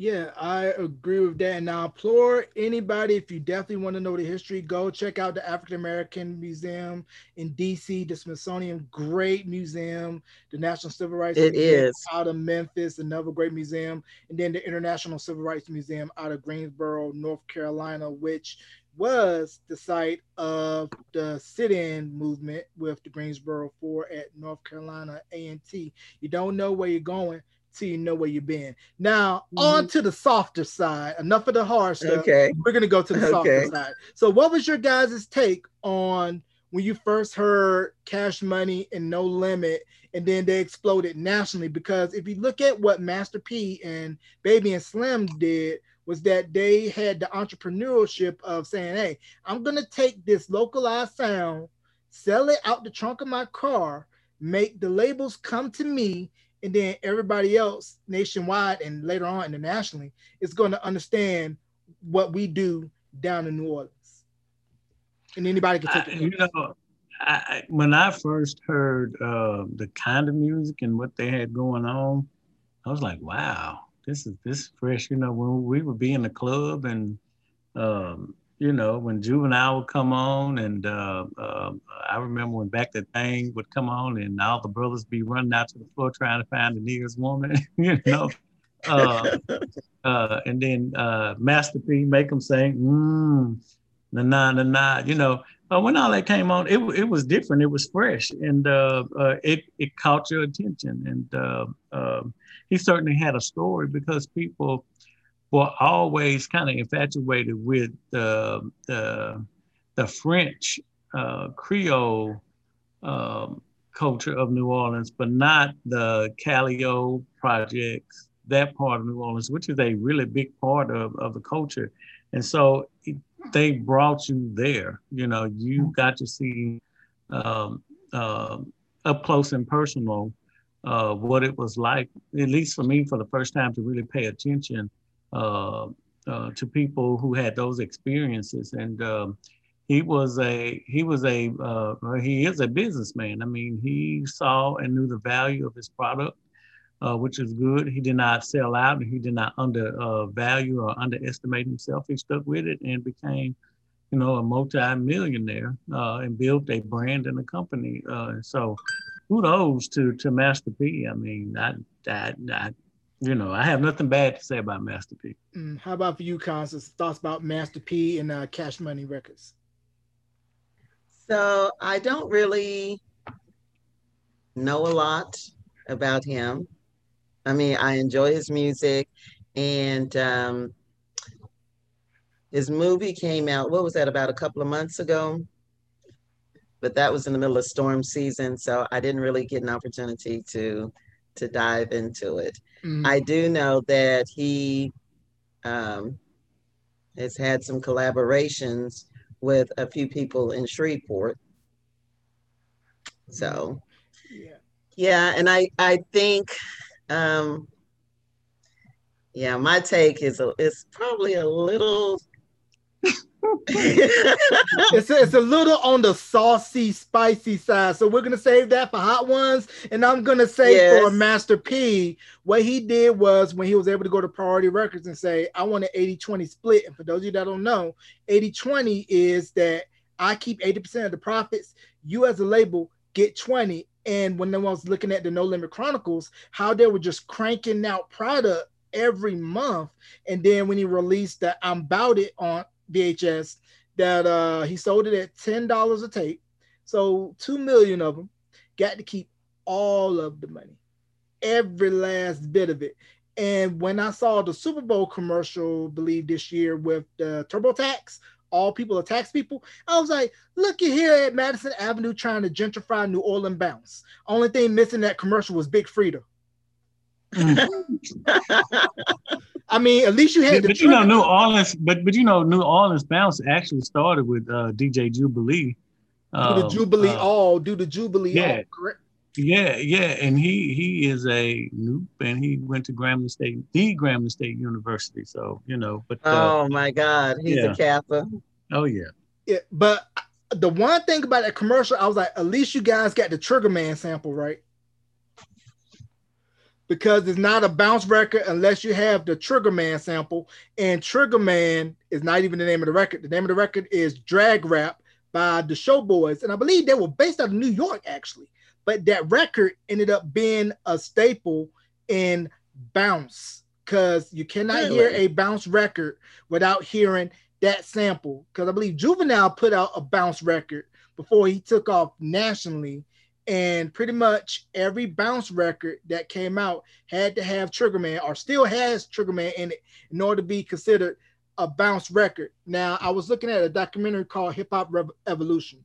Yeah, I agree with that. And now, implore anybody, if you definitely want to know the history, go check out the African American Museum in DC, the Smithsonian, great museum, the National Civil Rights it Museum is. out of Memphis, another great museum, and then the International Civil Rights Museum out of Greensboro, North Carolina, which was the site of the sit-in movement with the Greensboro Four at North Carolina A&T. You don't know where you're going till you know where you've been. Now, mm-hmm. on to the softer side. Enough of the hard stuff. Okay. We're gonna go to the softer okay. side. So, what was your guys' take on when you first heard Cash Money and No Limit, and then they exploded nationally? Because if you look at what Master P and Baby and Slim did, was that they had the entrepreneurship of saying, "Hey, I'm gonna take this localized sound, sell it out the trunk of my car, make the labels come to me." And then everybody else nationwide and later on internationally is going to understand what we do down in New Orleans. And anybody can take it. You know, I, when I first heard uh, the kind of music and what they had going on, I was like, wow, this is this fresh. You know, when we would be in the club and um, you know, when Juvenile would come on, and uh, uh, I remember when Back That Thing would come on, and all the brothers be running out to the floor trying to find the nearest woman, [LAUGHS] you know. Uh, uh, and then uh, Master P make them sing, mmm, na na na na, you know. When all that came on, it it was different. It was fresh, and uh, uh, it it caught your attention. And um, he certainly had a story because people were always kind of infatuated with the the, the French uh, Creole um, culture of New Orleans, but not the Calliope projects, that part of New Orleans, which is a really big part of, of the culture. And so they brought you there. You know, you got to see um, uh, up close and personal uh, what it was like, at least for me, for the first time to really pay attention to people who had those experiences. And um, he was a he was a uh, he is a businessman. I mean, he saw and knew the value of his product, uh, which is good. He did not sell out, and he did not undervalue or underestimate himself. He stuck with it and became, you know, a multi-millionaire uh, and built a brand and a company. Uh, so, kudos to to Master P. I mean, I, I, I you know, I have nothing bad to say about Master P. Mm, how about for you, Constance? Thoughts about Master P and uh, Cash Money Records? So I don't really know a lot about him. I mean, I enjoy his music, and um, his movie came out. What was that? About a couple of months ago. But that was in the middle of storm season, so I didn't really get an opportunity to to dive into it. Mm-hmm. I do know that he um, has had some collaborations with a few people in Shreveport. So, yeah, yeah and I I think, um, yeah, my take is a, is probably a little it's, a, it's a little on the saucy, spicy side. So we're gonna save that for hot ones. And I'm gonna say yes. for Master P, what he did was when he was able to go to Priority Records and say, I want an 80-20 split. And for those of you that don't know, 80-20 is that I keep 80% of the profits. You as a label get 20. And when I was looking at the No Limit Chronicles, how they were just cranking out product every month. And then when he released that I'm About It on VHS, that uh he sold it at $10 a tape. So two million of them got to keep all of the money, every last bit of it. And when I saw the Super Bowl commercial, believe this year with the TurboTax, all people are tax people. I was like, look at here at Madison Avenue trying to gentrify New Orleans bounce. Only thing missing that commercial was Big Freedia. [LAUGHS] [LAUGHS] I mean, at least you had. But, but you know, New Orleans, but but you know, New Orleans bounce actually started with uh, DJ Jubilee. Do the um, Jubilee uh, all, do the Jubilee yeah. all, correct? Yeah, yeah, and he he is a noob, and he went to Grambling State, the Grambling State University. So you know, but uh, oh my God, he's yeah. a Kappa. Oh yeah, yeah. But the one thing about that commercial, I was like, at least you guys got the Trigger Man sample right, because it's not a bounce record unless you have the Trigger Man sample, and Trigger Man is not even the name of the record. The name of the record is Drag Rap by the Showboys, and I believe they were based out of New York actually but that record ended up being a staple in bounce because you cannot really? hear a bounce record without hearing that sample. Because I believe Juvenile put out a bounce record before he took off nationally. And pretty much every bounce record that came out had to have Triggerman or still has Triggerman in it in order to be considered a bounce record. Now, I was looking at a documentary called Hip Hop Rev- Evolution.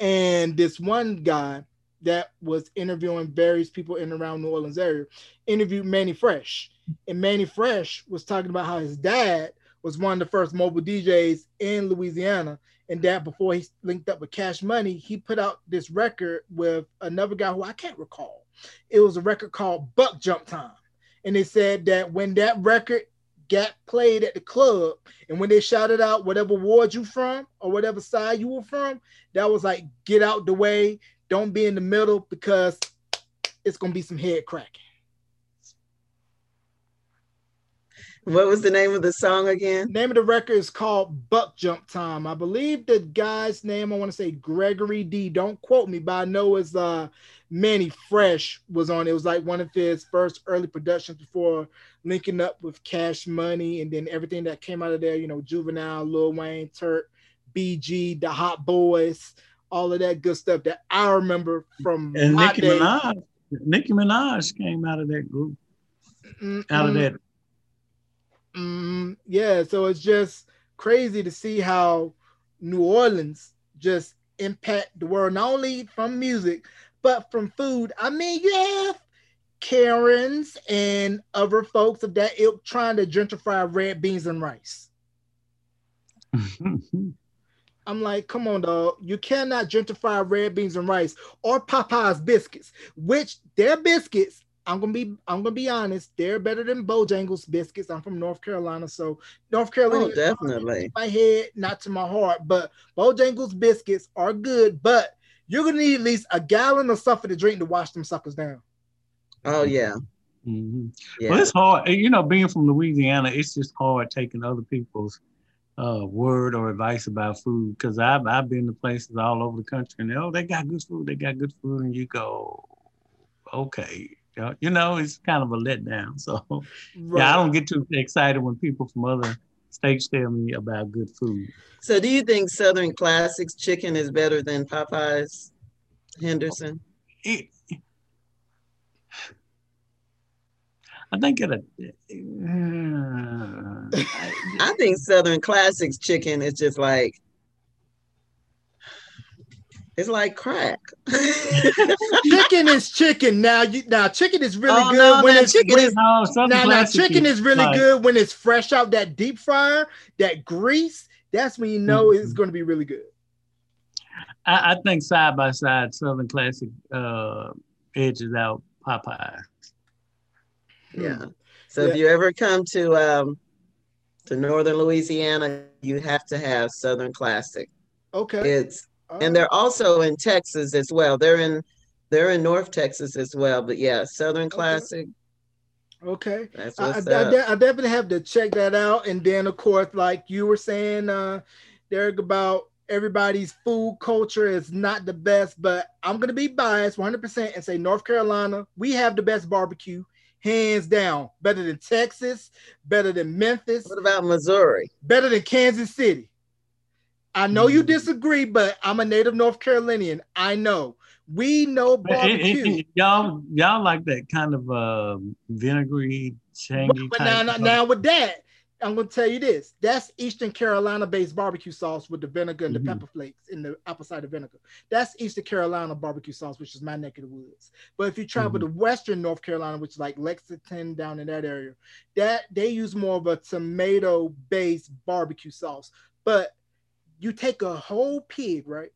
And this one guy, that was interviewing various people in around New Orleans area, interviewed Mannie Fresh. And Mannie Fresh was talking about how his dad was one of the first mobile DJs in Louisiana. And that before he linked up with Cash Money, he put out this record with another guy who I can't recall. It was a record called Buck Jump Time. And they said that when that record got played at the club and when they shouted out whatever ward you from or whatever side you were from, that was like get out the way. Don't be in the middle because it's gonna be some head cracking. What was the name of the song again? Name of the record is called Buck Jump Time. I believe the guy's name, I want to say Gregory D. Don't quote me, but I know it's uh Mannie Fresh was on. It was like one of his first early productions before linking up with Cash Money and then everything that came out of there, you know, Juvenile, Lil Wayne, Turk, BG, the Hot Boys, all of that good stuff that I remember from and Nicki day. Minaj. Nicki Minaj came out of that group. mm Out of that. Mm Yeah, so it's just crazy to see how New Orleans just impact the world, not only from music, but from food. I mean, you have Karens and other folks of that ilk trying to gentrify red beans and rice. [LAUGHS] I'm like, come on, dog. You cannot gentrify red beans and rice or Popeye's biscuits, which their biscuits, I'm gonna be I'm gonna be honest, they're better than Bojangles biscuits. I'm from North Carolina, so North Carolina oh, definitely my head, not to my heart, but Bojangles biscuits are good, but you're gonna need at least a gallon of something to drink to wash them suckers down. Oh yeah. Mm-hmm. yeah. Well, it's hard. You know, being from Louisiana, it's just hard taking other people's uh, word or advice about food because I've, I've been to places all over the country and oh they got good food they got good food and you go okay you know it's kind of a letdown [LAUGHS] so right. yeah I don't get too excited when people from other states tell me about good food. So do you think Southern Classics chicken is better than Popeyes Henderson? It, I think it. Uh, [LAUGHS] I think Southern Classics chicken is just like it's like crack. chicken is chicken. Now you now chicken is really oh, good no, when it's chicken when, is, no, now, now chicken is really like, good when it's fresh out that deep fryer, that grease. That's when you know mm-hmm. it's going to be really good. I, I, think side by side, Southern Classic uh, edges out Popeye. Yeah. So yeah. if you ever come to um, to Northern Louisiana, you have to have Southern Classic. Okay. It's and they're also in Texas as well. They're in they're in North Texas as well. But yeah, Southern Classic. Okay. That's I, what's I, up. I, I definitely have to check that out. And then, of course, like you were saying, uh, Derek, about everybody's food culture is not the best, but I'm going to be biased 100% and say North Carolina, we have the best barbecue, hands down. Better than Texas, better than Memphis, what about Missouri? better than Kansas City. I know you Mm. disagree, but I'm a native North Carolinian. I know. We know But it- it- barbecue. y'all, y'all like that kind of uh, vinegary, tangy But now, now, of- now with that, I'm gonna tell you this: that's Eastern Carolina-based barbecue sauce with the vinegar and the Mhm. pepper flakes and the apple cider vinegar. That's Eastern Carolina barbecue sauce, which is my neck of the woods. But if you travel to Western North Carolina, which is like Lexington down in that area, that they use more of a tomato-based barbecue sauce. But you take a whole pig, right?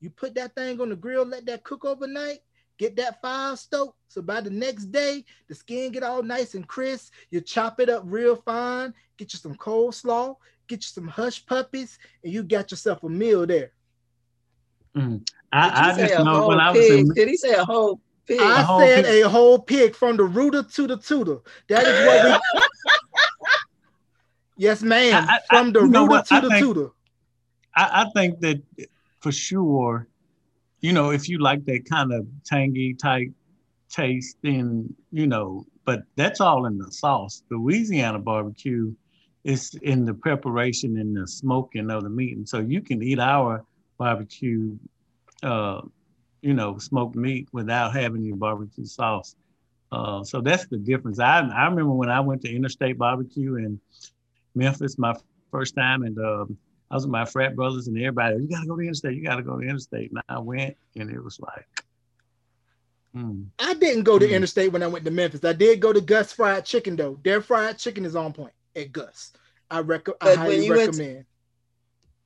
You put that thing on the grill, let that cook overnight, get that fire stoked. So by the next day, the skin get all nice and crisp. You chop it up real fine, get you some coleslaw, get you some hush puppies, and you got yourself a meal there. Mm. I, I just know whole when I was pig? in, Did he say a whole pig? I whole said pig. a whole pig from the rooter to the tutor. That is what we. [LAUGHS] yes, ma'am. I- I- from the you rooter to I the think- tutor. I, I think that for sure, you know, if you like that kind of tangy type taste, then you know, but that's all in the sauce. Louisiana barbecue is in the preparation and the smoking of the meat, and so you can eat our barbecue, uh, you know, smoked meat without having your barbecue sauce. Uh, so that's the difference. I I remember when I went to Interstate Barbecue in Memphis, my first time, and um, I was with my frat brothers and everybody. You gotta go to Interstate. You gotta go to Interstate. And I went, and it was like, hmm. I didn't go to Mm. Interstate when I went to Memphis. I did go to Gus Fried Chicken though. Their fried chicken is on point at Gus. I rec- I But when highly you went to- recommend.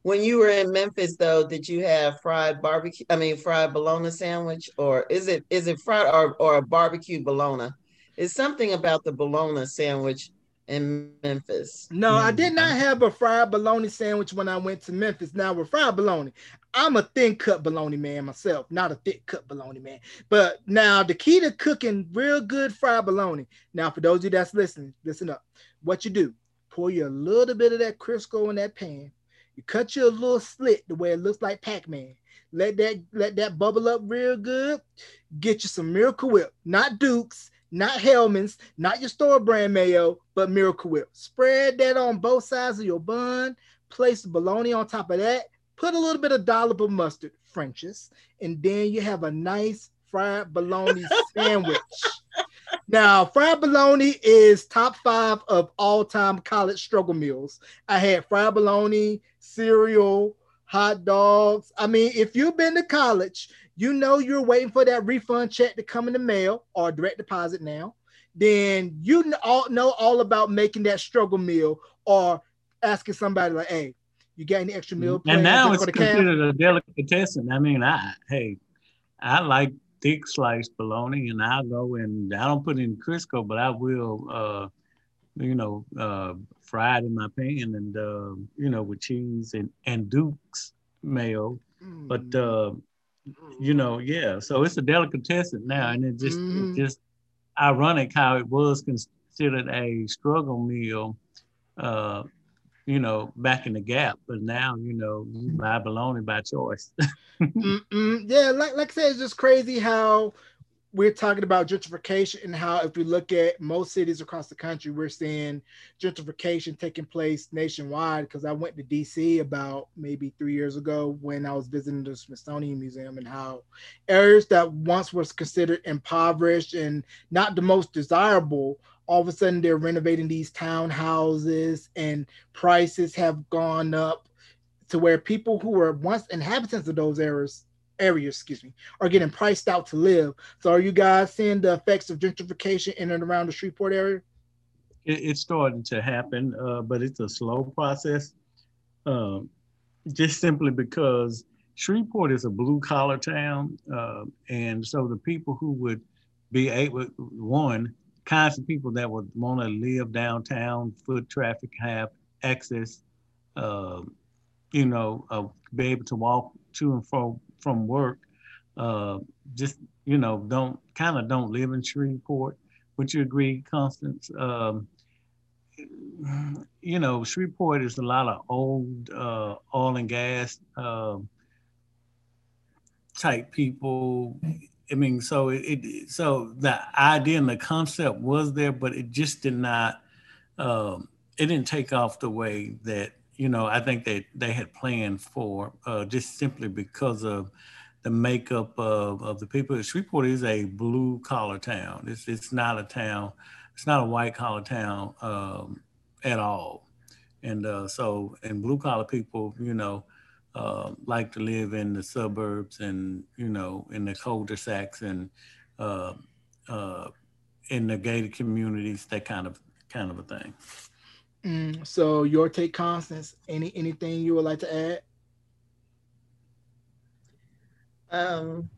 When you were in Memphis, though, did you have fried barbecue? I mean, fried bologna sandwich, or is it is it fried or or a barbecue bologna? It's something about the bologna sandwich in Memphis. No, I Mm, did not have a fried bologna sandwich when I went to Memphis. Now with fried bologna, I'm a thin cut bologna man myself, not a thick cut bologna man. But now the key to cooking real good fried bologna. Now, for those of you that's listening, listen up. What you do, pour you a little bit of that Crisco in that pan. You cut you a little slit the way it looks like Pac-Man. Let that let that bubble up real good. Get you some Miracle Whip, not Dukes, not Hellmann's, not your store brand mayo, but Miracle Whip. Spread that on both sides of your bun. Place the bologna on top of that. Put a little bit of dollop of mustard, French's, and then you have a nice fried bologna [LAUGHS] sandwich. Now, fried bologna is top five of all-time college struggle meals. I had fried bologna, cereal, hot dogs. I mean, if you've been to college, you know you're waiting for that refund check to come in the mail or direct deposit now. Then you all know all about making that struggle meal or asking somebody like, "Hey, you got any extra meal?" and now it's the camp?" considered a delicatessen. I mean, I hey, I like thick sliced bologna, and I'll go and I don't put in Crisco, but I will, uh, you know, uh, fry it in my pan and uh, you know with cheese and and Duke's mayo. But Mm. uh, you know, yeah. So it's a delicatessen now, and it just Mhm. it's just ironic how it was considered a struggle meal, uh, you know, back in the gap. But now, you know, you buy bologna by choice. [LAUGHS] Yeah, like like I said, it's just crazy how we're talking about gentrification and how if we look at most cities across the country, we're seeing gentrification taking place nationwide. Because I went to DC about maybe three years ago when I was visiting the Smithsonian Museum and how areas that once was considered impoverished and not the most desirable, all of a sudden they're renovating these townhouses and prices have gone up to where people who were once inhabitants of those areas areas, excuse me, are getting priced out to live. So are you guys seeing the effects of gentrification in and around the Shreveport area? it, it's starting to happen, uh, but it's a slow process. Um, just simply because Shreveport is a blue collar town, uh, and so the people who would be able, one, kinds of people that would want to live downtown, foot traffic have access, uh, you know, uh, be able to walk to and fro from work. Uh, just you know, don't kind of don't live in Shreveport. Would you agree, Constance? Um, you know, Shreveport is a lot of old uh, oil and gas uh, type people. I mean, so it, it, so the idea and the concept was there, but it just did not. Um, it didn't take off the way that you know I think that they had planned for, uh, just simply because of the makeup of, of the people. Shreveport is a blue collar town. It's it's not a town. It's not a white collar town um, at all. And uh, so, and blue collar people, you know, uh, like to live in the suburbs and you know in the cul-de-sacs and uh, uh, in the gated communities, that kind of kind of a thing. Mm, so your take, Constance. Any anything you would like to add? Um,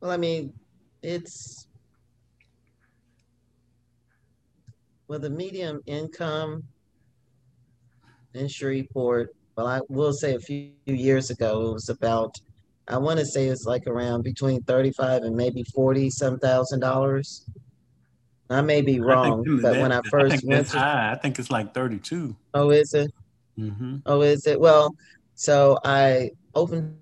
well, I mean, it's well, the medium income in Shreveport well, I will say a few years ago, it was about, I want to say it's like around between 35 and maybe 40 some thousand dollars. I may be wrong, but that, when I first I went to, high. I think it's like 32. oh, is it? Mm-hmm. Oh, is it? Well, so I opened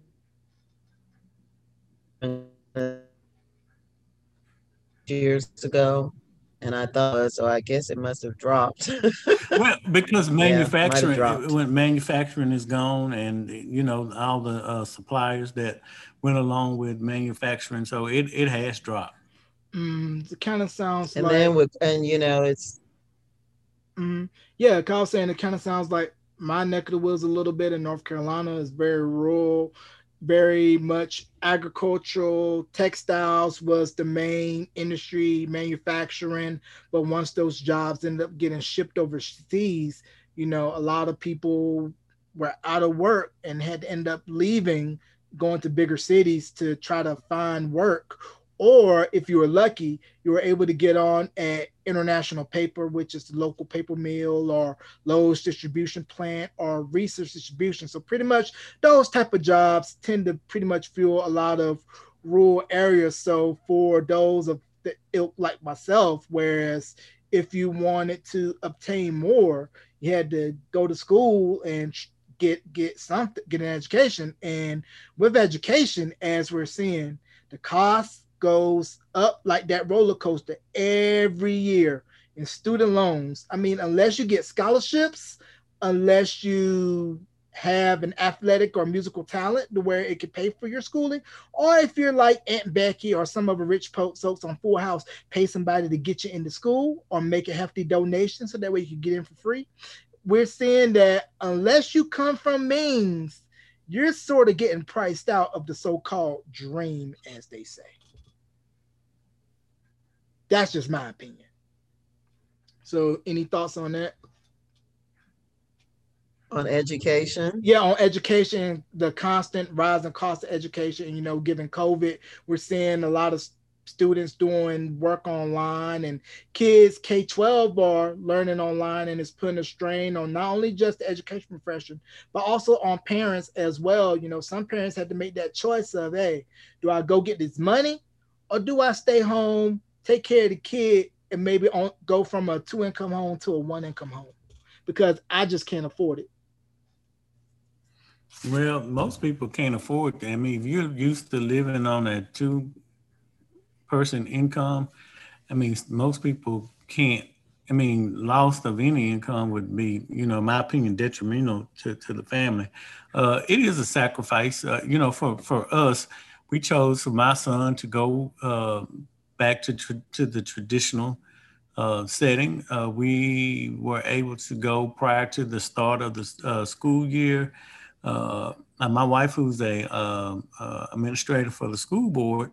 years ago and I thought, so I guess it must have dropped. [LAUGHS] well, because manufacturing, yeah, when manufacturing is gone, and you know all the uh, suppliers that went along with manufacturing, so it it has dropped. Mm, it kind of sounds and like, then with and you know it's mm, yeah, Kyle saying it kind of sounds like my neck of the woods a little bit in North Carolina is very rural very much agricultural. Textiles was the main industry manufacturing but once those jobs ended up getting shipped overseas you know a lot of people were out of work and had to end up leaving going to bigger cities to try to find work or if you were lucky, you were able to get on at International Paper, which is the local paper mill or Lowe's distribution plant or research distribution. So pretty much those type of jobs tend to pretty much fuel a lot of rural areas. So for those of the ilk like myself, whereas if you wanted to obtain more, you had to go to school and get get something, get an education. And with education, as we're seeing, the cost goes up like that roller coaster every year in student loans. I mean, unless you get scholarships, unless you have an athletic or musical talent to where it could pay for your schooling, or if you're like Aunt Becky or some of the rich folks on Full House, pay somebody to get you into school or make a hefty donation so that way you can get in for free. We're seeing that unless you come from means, you're sort of getting priced out of the so-called dream, as they say. That's just my opinion. So, any thoughts on that? On education? Yeah, on education, the constant rising cost of education. You know, given COVID, we're seeing a lot of students doing work online and kids K-12 are learning online and it's putting a strain on not only just the education profession, but also on parents as well. You know, some parents had to make that choice of, hey, do I go get this money or do I stay home take care of the kid and maybe on, go from a two income home to a one income home because I just can't afford it. Well, most people can't afford it. I mean, if you're used to living on a two person income, I mean, most people can't. I mean, loss of any income would be, you know, my opinion, detrimental to, to the family. Uh, it is a sacrifice. Uh, you know, for, for us, we chose for my son to go uh, back to, to the traditional uh, setting. Uh, we were able to go prior to the start of the uh, school year. Uh, my wife, who's a um, uh, administrator for the school board,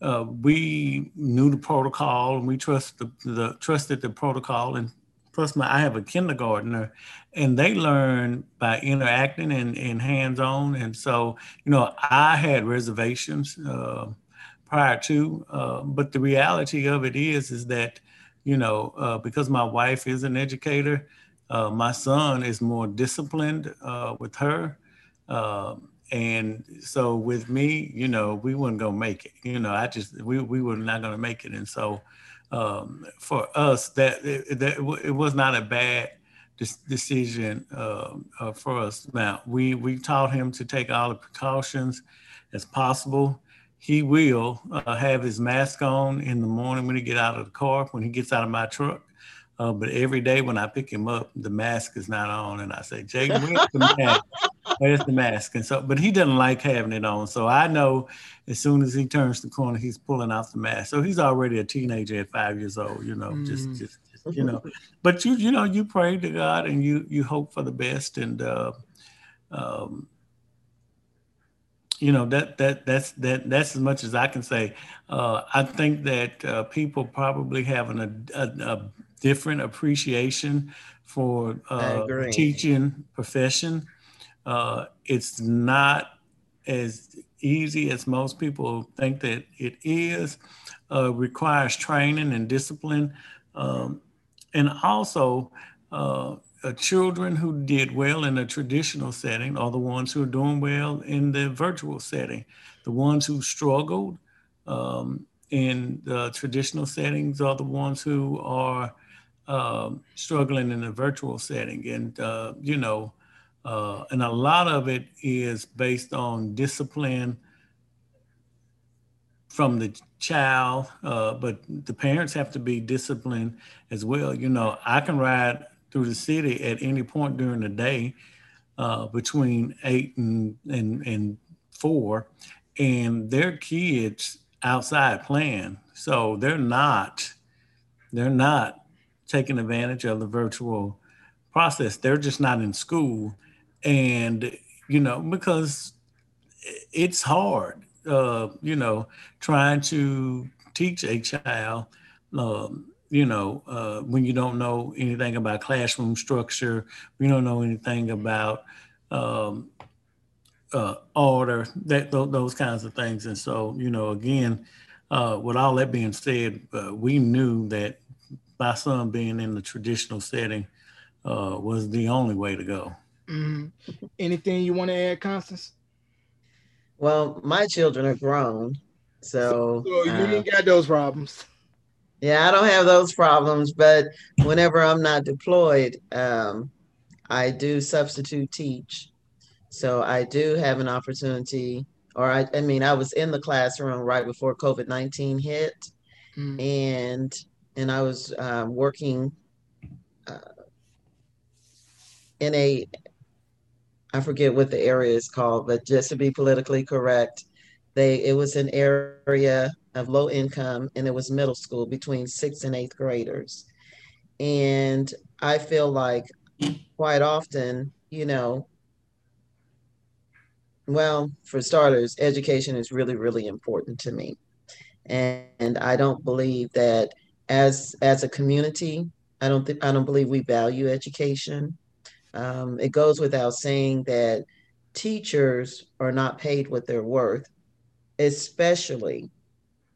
uh, we knew the protocol and we trust the, the, trusted the protocol. And plus, my I have a kindergartner, and they learn by interacting and, and hands-on. And so, you know, I had reservations prior to. Uh, but the reality of it is, is that, you know, uh, because my wife is an educator, Uh, my son is more disciplined uh, with her. Um, and so with me, you know, we weren't gonna make it. You know, I just we we were not gonna make it. And so um, for us, that, that it was not a bad decision uh, uh, for us. Now we we taught him to take all the precautions as possible. He will uh, have his mask on in the morning when he get out of the car, when he gets out of my truck. Uh, but every day when I pick him up, the mask is not on, and I say, "Jake, where's the mask? [LAUGHS] Where's the mask?" And so, but he doesn't like having it on. So I know as soon as he turns the corner, he's pulling off the mask. So he's already a teenager at five years old. You know, mm. just, just, just, you know. But you, you know, you pray to God and you, you hope for the best, and uh, um, you know that that that's that that's as much as I can say. Uh, I think that uh, people probably have an, a, a, different appreciation for uh, teaching profession. Uh, it's not as easy as most people think that it is. Uh, requires training and discipline, um, and also uh, children who did well in a traditional setting are the ones who are doing well in the virtual setting. The ones who struggled um, in the traditional settings are the ones who are um, struggling in the virtual setting. And, uh, you know, uh, and a lot of it is based on discipline from the child, uh, but the parents have to be disciplined as well. You know, I can ride through the city at any point during the day uh, between eight and, and, and four, and their kids outside playing. So they're not, they're not taking advantage of the virtual process. They're just not in school. And, you know, because it's hard, uh, you know, trying to teach a child, um, you know, uh, when you don't know anything about classroom structure, you don't know anything about um, uh, order, that those kinds of things. And so, you know, again, uh, with all that being said, uh, we knew that my son being in the traditional setting uh, was the only way to go. Mm-hmm. Anything you want to add, Constance? Well, my children are grown, so, so, so you uh, ain't got those problems. Yeah, I don't have those problems, but whenever I'm not deployed, um, I do substitute teach. So I do have an opportunity, or I, I mean, I was in the classroom right before COVID 19 hit. Mm. And and I was um, working uh, in a, I forget what the area is called, but just to be politically correct, they it was an area of low income and it was middle school between sixth and eighth graders, and I feel like quite often, you know, well, for starters, education is really really important to me, and, and I don't believe that as as a community, I don't think I don't believe we value education. Um, it goes without saying that teachers are not paid what they're worth, especially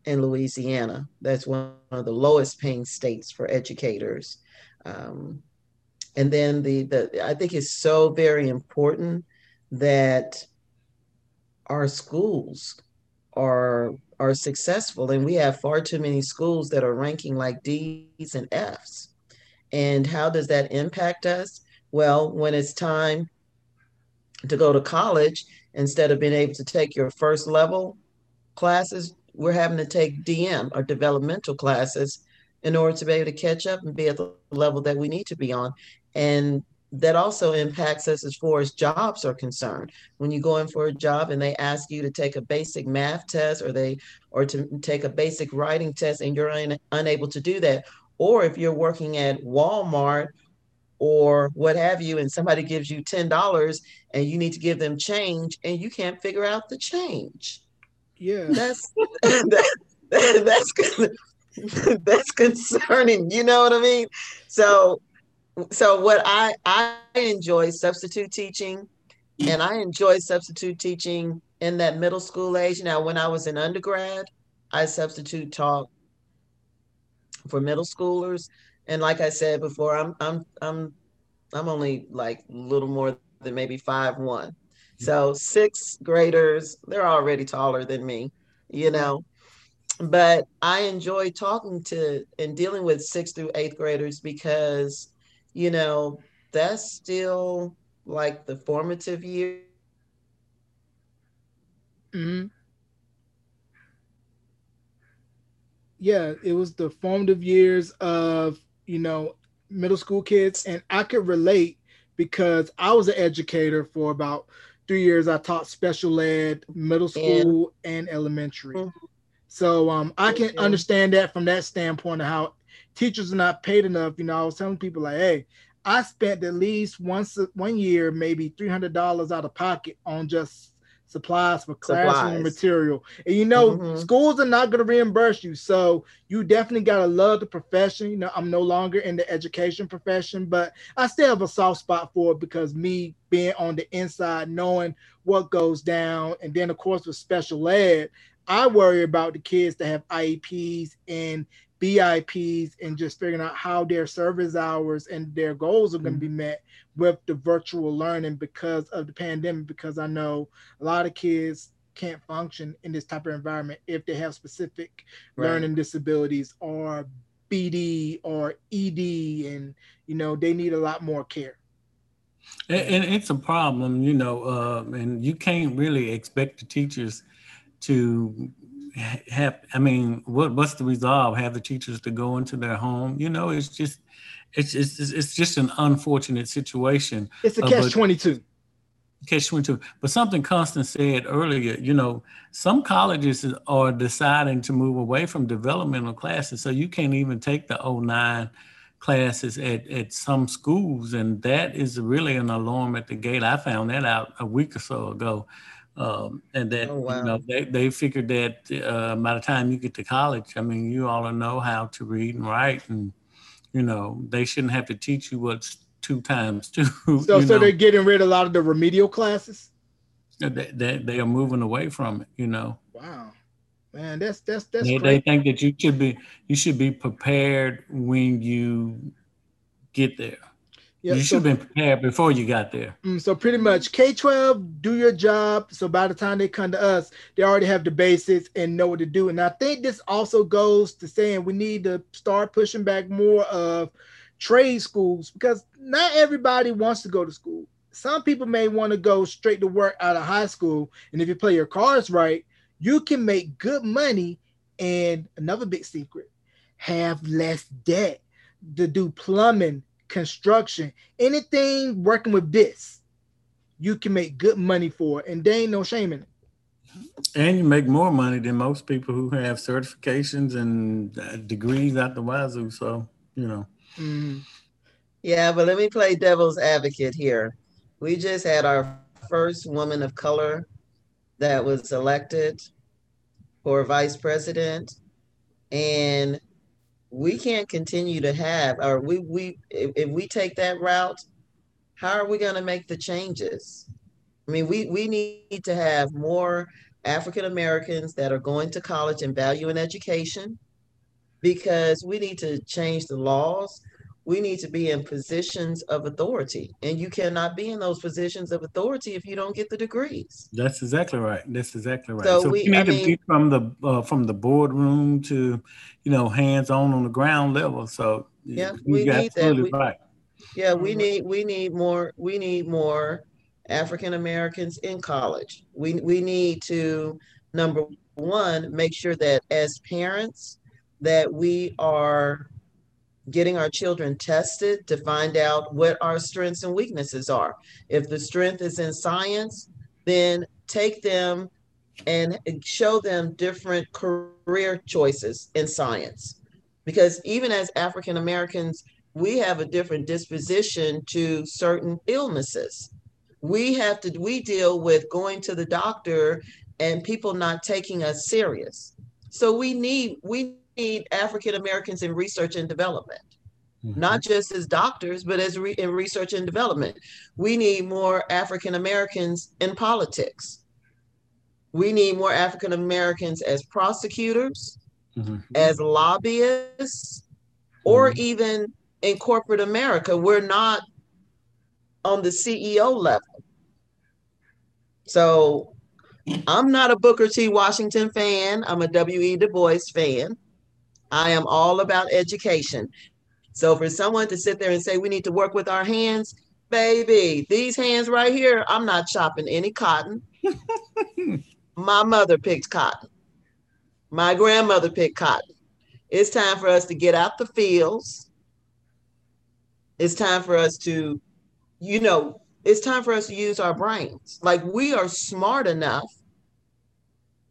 in Louisiana. That's one of the lowest paying states for educators. Um, and then the the I think it's so very important that our schools are are successful and we have far too many schools that are ranking like D's and F's. And how does that impact us? Well, when it's time to go to college, instead of being able to take your first level classes, we're having to take DM or developmental classes in order to be able to catch up and be at the level that we need to be on. And that also impacts us as far as jobs are concerned. When you go in for a job and they ask you to take a basic math test or they or to take a basic writing test and you're un, unable to do that, or if you're working at Walmart or what have you, and somebody gives you ten dollars and you need to give them change and you can't figure out the change. Yeah, that's [LAUGHS] that, that, that's [LAUGHS] that's concerning. You know what I mean? So so what I I enjoy substitute teaching, and I enjoy substitute teaching in that middle school age. Now, when I was in undergrad, I substitute taught for middle schoolers, and like I said before, I'm I'm I'm I'm only like a little more than maybe five one. So sixth graders, they're already taller than me, you know. But I enjoy talking to and dealing with sixth through eighth graders because, you know, that's still like the formative year. Mm-hmm. Yeah, it was the formative years of, you know, middle school kids. And I could relate because I was an educator for about three years. I taught special ed, middle school, yeah. and elementary. Mm-hmm. So um, I can understand that from that standpoint of how teachers are not paid enough. You know, I was telling people like, hey, I spent at least once one year, maybe three hundred dollars out of pocket on just supplies for classroom supplies. material. And you know, mm-hmm. schools are not going to reimburse you. So you definitely got to love the profession. You know, I'm no longer in the education profession, but I still have a soft spot for it because me being on the inside, knowing what goes down. And then, of course, with special ed, I worry about the kids that have IEPs and BIPs and just figuring out how their service hours and their goals are going to be mm-hmm. met with the virtual learning because of the pandemic. Because I know a lot of kids can't function in this type of environment if they have specific right. learning disabilities or BD or ED, and you know they need a lot more care. And, and it's a problem, you know, uh, and you can't really expect the teachers to have i mean what what's the resolve have the teachers to go into their home you know it's just it's it's it's just an unfortunate situation it's a catch 22 catch 22 but something constance said earlier you know some colleges are deciding to move away from developmental classes so you can't even take the 09 classes at, at some schools and that is really an alarm at the gate. I found that out a week or so ago um, and that oh, wow. you know they, they figured that uh, by the time you get to college, I mean, you all know how to read and write, and you know they shouldn't have to teach you what's two times two. [LAUGHS] So, so know. they're getting rid of a lot of the remedial classes. They, they, they are moving away from it. You know. Wow, man, that's that's that's. They, they think that you should be you should be prepared when you get there. Yeah, you should so, have been prepared before you got there. Mm, so pretty much K 12, do your job. So by the time they come to us, they already have the basics and know what to do. And I think this also goes to saying we need to start pushing back more of trade schools because not everybody wants to go to school. Some people may want to go straight to work out of high school. And if you play your cards right, you can make good money. And another big secret, have less debt to do plumbing construction, anything working with this, you can make good money for it, and there ain't no shame in it. And you make more money than most people who have certifications and uh, degrees out the wazoo. So you know. Mm-hmm. Yeah, but let me play devil's advocate here. We just had our first woman of color that was elected for vice president, and we can't continue to have, or we we if, if we take that route, how are we going to make the changes? I mean, we we need to have more African Americans that are going to college and valuing education because we need to change the laws we need to be in positions of authority. And you cannot be in those positions of authority if you don't get the degrees. That's exactly right. That's exactly right. So, so we, need I to mean, be from the uh, from the boardroom to you know hands on on the ground level. So yeah we need that. we, right. yeah we need we need more we need more african americans in college. We we need to number one make sure that as parents that we are getting our children tested to find out what our strengths and weaknesses are. If the strength is in science, then take them and show them different career choices in science. Because even as African Americans, we have a different disposition to certain illnesses. We have to, we deal with going to the doctor and people not taking us serious. So we need, we need African Americans in research and development, mm-hmm. not just as doctors, but as re- in research and development. We need more African Americans in politics. We need more African Americans as prosecutors, mm-hmm. as lobbyists, or mm-hmm. even in corporate America. We're not on the CEO level. So I'm not a Booker T. Washington fan. I'm a W.E. Du Bois fan. I am all about education. So for someone to sit there and say we need to work with our hands, baby, these hands right here, I'm not chopping any cotton. [LAUGHS] My mother picked cotton. My grandmother picked cotton. It's time for us to get out the fields. It's time for us to, you know, it's time for us to use our brains. Like we are smart enough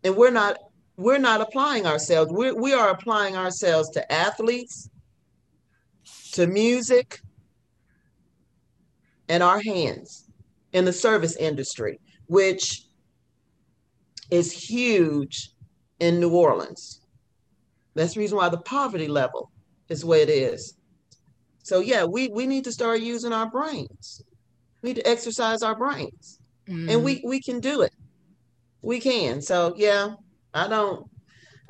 and we're not we're not applying ourselves. we we are applying ourselves to athletes, to music, and our hands in the service industry, which is huge in New Orleans. That's the reason why the poverty level is the way it is. So yeah, we we need to start using our brains. We need to exercise our brains. Mm. And we we can do it. We can. So yeah, I don't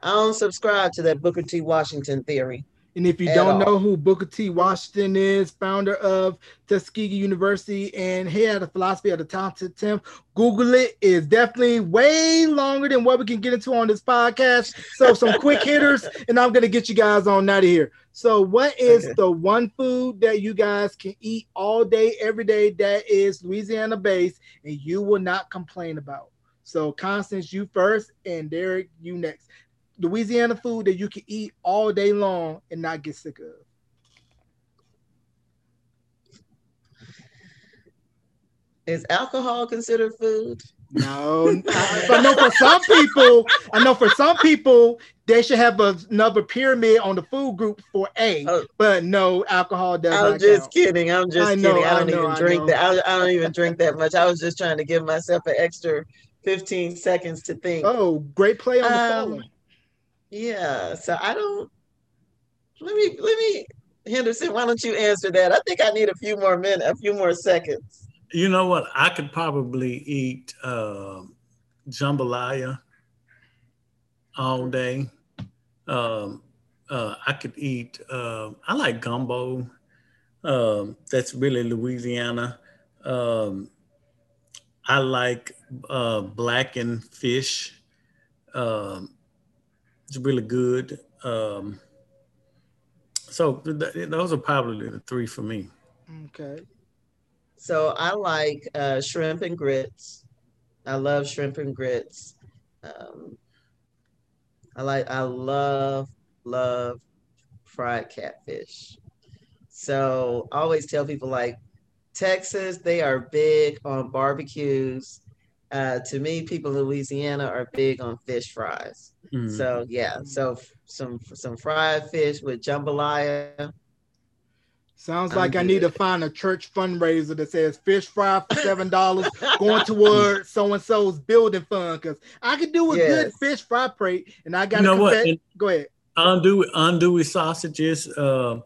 I don't subscribe to that Booker T. Washington theory. And if you don't all. know who Booker T. Washington is, founder of Tuskegee University, and he had a philosophy of the talented tenth, Google it. Is definitely way longer than what we can get into on this podcast. So some quick [LAUGHS] hitters, and I'm gonna get you guys on out of here. So, what is okay. the one food that you guys can eat all day, every day that is Louisiana based, and you will not complain about? So, Constance, you first, and Derek, you next. Louisiana food that you can eat all day long and not get sick of? Is alcohol considered food? No, I, know for some people, I know for some people they should have a, another pyramid on the food group for A. Oh, but no, alcohol does. I'm just count. kidding. I'm just I know, kidding. I don't I know, even drink that. I don't even drink that much. I was just trying to give myself an extra 15 seconds to think. Oh, great play on um, the phone. Yeah. So I don't let me let me Henderson, why don't you answer that? I think I need a few more minutes, a few more seconds. You know what? I could probably eat uh, jambalaya all day. Um, uh, I could eat. Uh, I like gumbo. Um, that's really Louisiana. Um, I like uh, blackened fish. Um, it's really good. Um, so th- those are probably the three for me. Okay. So I like uh, shrimp and grits. I love shrimp and grits. Um, I like. I love love fried catfish. So I always tell people like Texas, they are big on barbecues. Uh, to me, people in Louisiana are big on fish fries. Mm. So yeah, so some some fried fish with jambalaya. Sounds I'm like good. I need to find a church fundraiser that says fish fry for seven dollars going toward [LAUGHS] so and so's building fund because I could do a yes. good fish fry plate and I got you know what? Go ahead. Andouille andouille sausages. Uh,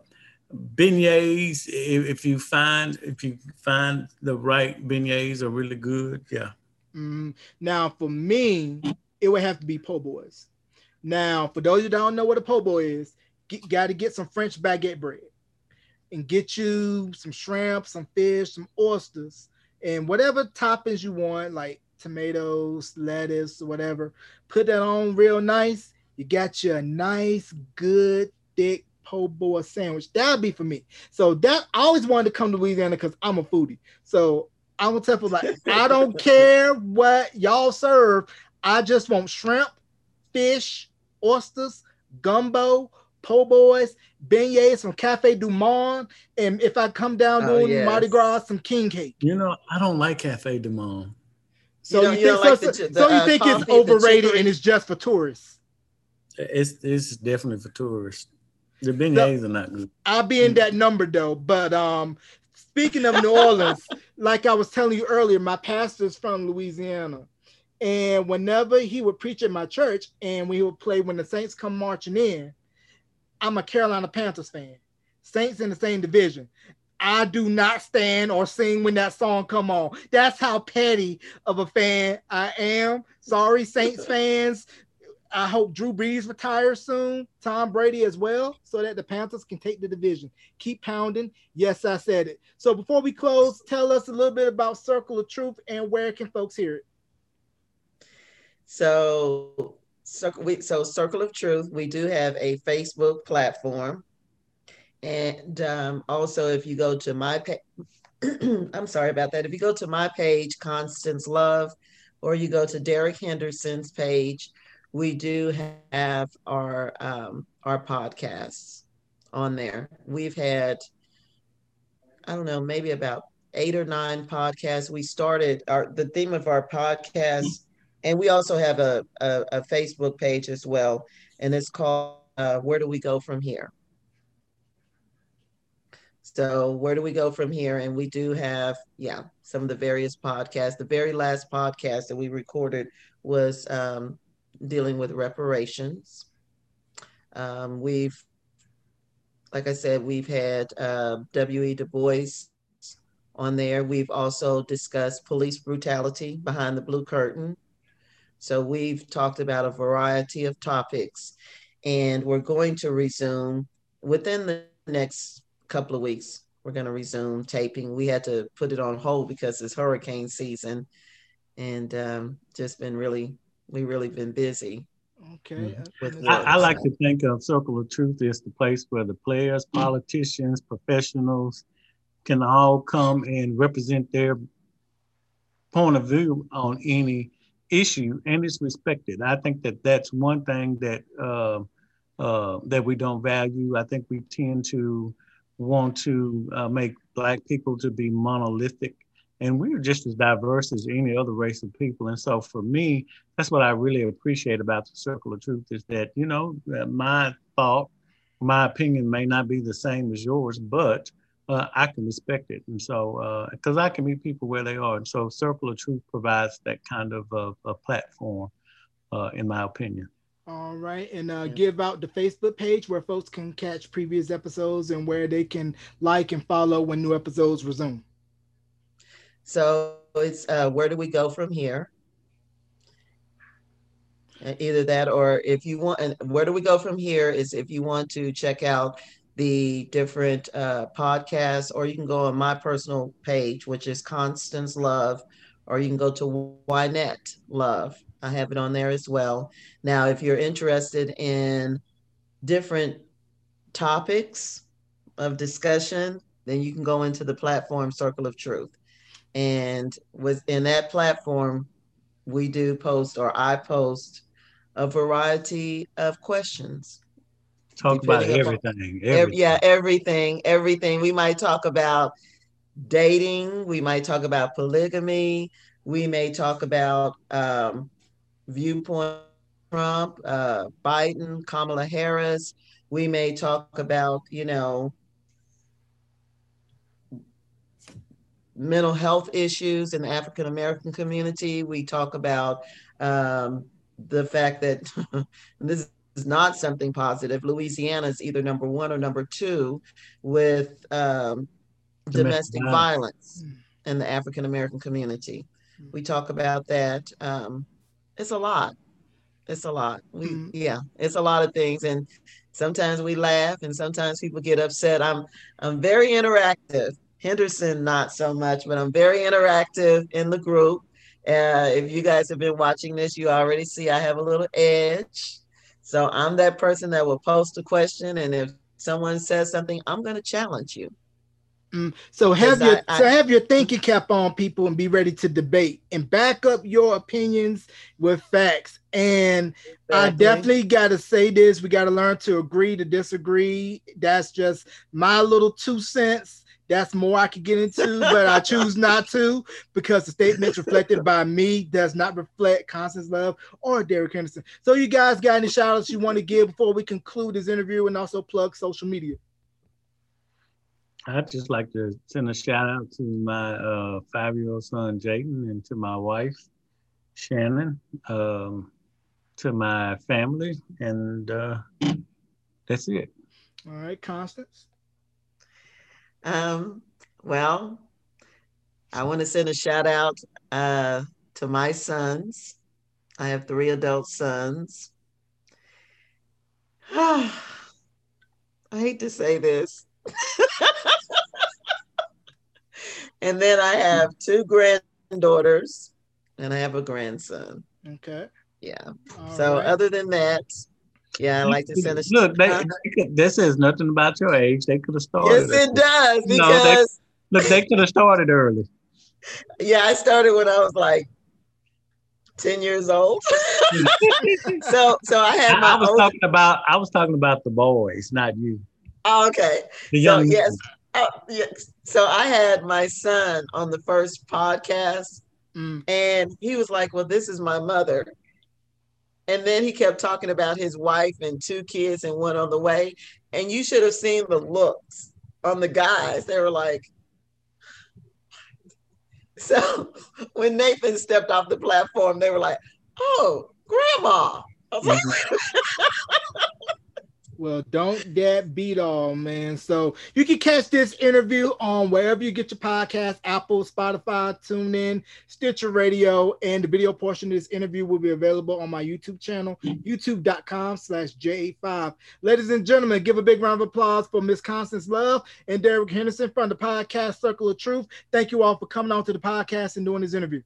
beignets if, if, you find if you find the right beignets are really good yeah mm, now for me it would have to be po' boys now for those who don't know what a po' boy is got to get some french baguette bread and get you some shrimp some fish some oysters and whatever toppings you want like tomatoes lettuce whatever put that on real nice you got you a nice good thick po' boy sandwich. That'd be for me. So that I always wanted to come to Louisiana because I'm a foodie. So I'm gonna tell people like I don't care what y'all serve. I just want shrimp, fish, oysters, gumbo, po' boys, beignets from Cafe Du Monde, and if I come down oh, doing yes. Mardi Gras, some king cake. You know, I don't like Cafe Du Monde. So you, you think, so, like the, the, so you uh, think it's overrated and it's just for tourists? It's it's definitely for tourists. The beignets are not good. I'll be in that number though. But um, speaking of New Orleans, like I was telling you earlier, my pastor's from Louisiana. And whenever he would preach at my church and we would play when the Saints come marching in, I'm a Carolina Panthers fan. Saints in the same division. I do not stand or sing when that song come on. That's how petty of a fan I am. Sorry, Saints [LAUGHS] fans. I hope Drew Brees retires soon, Tom Brady as well, so that the Panthers can take the division. Keep pounding. Yes, I said it. So before we close, tell us a little bit about Circle of Truth and where can folks hear it. So, circle we, so Circle of Truth, we do have a Facebook platform, and um, also if you go to my page, [CLEARS THROAT] I'm sorry about that. If you go to my page, Constance Love, or you go to Derek Henderson's page we do have our um, our podcasts on there. We've had, I don't know, maybe about eight or nine podcasts. We started our the theme of our podcast, and we also have a, a, a Facebook page as well, and it's called uh, "Where Do We Go From Here." So where do we go from here? And we do have, yeah, some of the various podcasts. The very last podcast that we recorded was um, dealing with reparations. Um, we've, like I said, we've had uh, W.E. Du Bois on there. We've also discussed police brutality behind the blue curtain. So we've talked about a variety of topics, and we're going to resume within the next couple of weeks. We're going to resume taping. We had to put it on hold because it's hurricane season, and um, just been really we really been busy. Okay. Mm-hmm. I, I, like to think of Circle of Truth as the place where the players, politicians, professionals can all come and represent their point of view on any issue, and it's respected. I think that that's one thing that uh, uh, that we don't value. I think we tend to want to uh, make Black people to be monolithic and we're just as diverse as any other race of people. And so for me, that's what I really appreciate about the Circle of Truth is that, you know, my thought, my opinion may not be the same as yours, but uh, I can respect it. And so, because uh, I can meet people where they are. And so Circle of Truth provides that kind of uh, a platform, uh, in my opinion. All right. And uh, give out the Facebook page where folks can catch previous episodes and where they can like and follow when new episodes resume. So it's uh, where do we go from here? Either that or if you want, and where do we go from here is if you want to check out the different uh, podcasts, or you can go on my personal page, which is Constance Love, or you can go to Wynette Love. I have it on there as well. Now, if you're interested in different topics of discussion, then you can go into the platform Circle of Truth. And within that platform, we do post or I post a variety of questions. Talk about everything, everything. Yeah, everything, everything. We might talk about dating. We might talk about polygamy. We may talk about um, viewpoint Trump, uh, Biden, Kamala Harris. We may talk about, you know, mental health issues in the African American community. We talk about um, the fact that [LAUGHS] this is not something positive. Louisiana is either number one or number two with um, domestic, violence in the African American community. We talk about that. Um, it's a lot. It's a lot. We mm-hmm. yeah, it's a lot of things, and sometimes we laugh, and sometimes people get upset. I'm I'm very interactive Henderson, not so much, but I'm very interactive in the group. Uh, if you guys have been watching this, you already see I have a little edge. So I'm that person that will post a question, and if someone says something, I'm going to challenge you. Mm, so have your I, so have your thinking cap on, people, and be ready to debate and back up your opinions with facts. And exactly. I definitely got to say this: we got to learn to agree to disagree. That's just my little two cents. That's more I could get into, but I choose not to because the statements reflected by me does not reflect Constance Love or Derek Henderson. So, you guys got any shout outs you want to give before we conclude this interview and also plug social media? I'd just like to send a shout out to my uh, five year old son, Jayden, and to my wife, Shannon, um, to my family, and uh, that's it. All right, Constance. Um, well, I want to send a shout out uh, to my sons. I have three adult sons. [SIGHS] I hate to say this. [LAUGHS] and then I have two granddaughters and I have a grandson. Okay. Yeah. All so right. other than that, yeah, I like to send a Look, they, they could, this says nothing about your age. They could have started. Yes, it does No, they- because Look, they could have started early. [LAUGHS] yeah, I started when I was like 10 years old. [LAUGHS] so so I had my I was old- talking about. I was talking about the boys, not you. oh, okay. The So young. yes. Oh, yes. So I had my son on the first podcast Mm. and he was like, Well, this is my mother. And then he kept talking about his wife and two kids and one on the way. And you should have seen the looks on the guys. They were like, [LAUGHS] so when Nathan stepped off the platform, they were like, Oh, grandma. [LAUGHS] I was like, Well, don't that beat all, man. So you can catch this interview on wherever you get your podcast, Apple, Spotify, TuneIn, Stitcher Radio, and the video portion of this interview will be available on my YouTube channel, youtube.com slash J85. Ladies and gentlemen, give a big round of applause for Miss Constance Love and Derek Henderson from the podcast Circle of Truth. Thank you all for coming on to the podcast and doing this interview.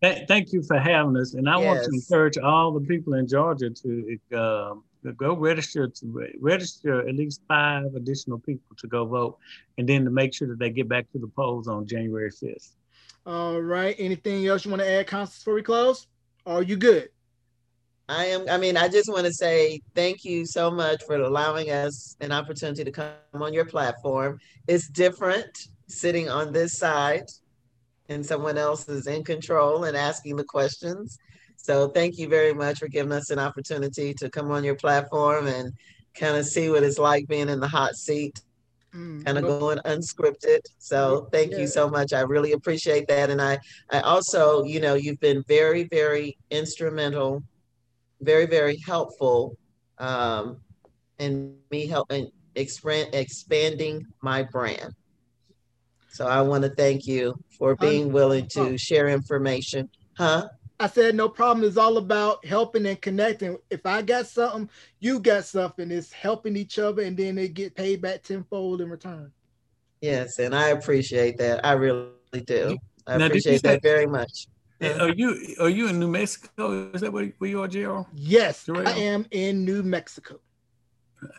Thank you for having us, and I want to encourage all the people in Georgia to um, to go register to register at least five additional people to go vote, and then to make sure that they get back to the polls on January fifth. All right. Anything else you want to add, Constance, before we close? Are you good? I am, I mean, I just want to say thank you so much for allowing us an opportunity to come on your platform. It's different sitting on this side and someone else is in control and asking the questions. So thank you very much for giving us an opportunity to come on your platform and kind of see what it's like being in the hot seat, Mm, kind of going unscripted. So thank Yeah. you so much. I really appreciate that. And I, I also, you know, you've been very, very instrumental, very, very helpful um, in me helping expand, expanding my brand. So I want to thank you for being willing to share information. Huh? I said no problem. It's all about helping and connecting. If I got something, you got something. It's helping each other, and then they get paid back tenfold in return. Yes, and I appreciate that. I really do. I Now, did you appreciate say- that very much. Are you are you in New Mexico? Is that where, where you are, Gerald? Yes, Terrell? I am in New Mexico.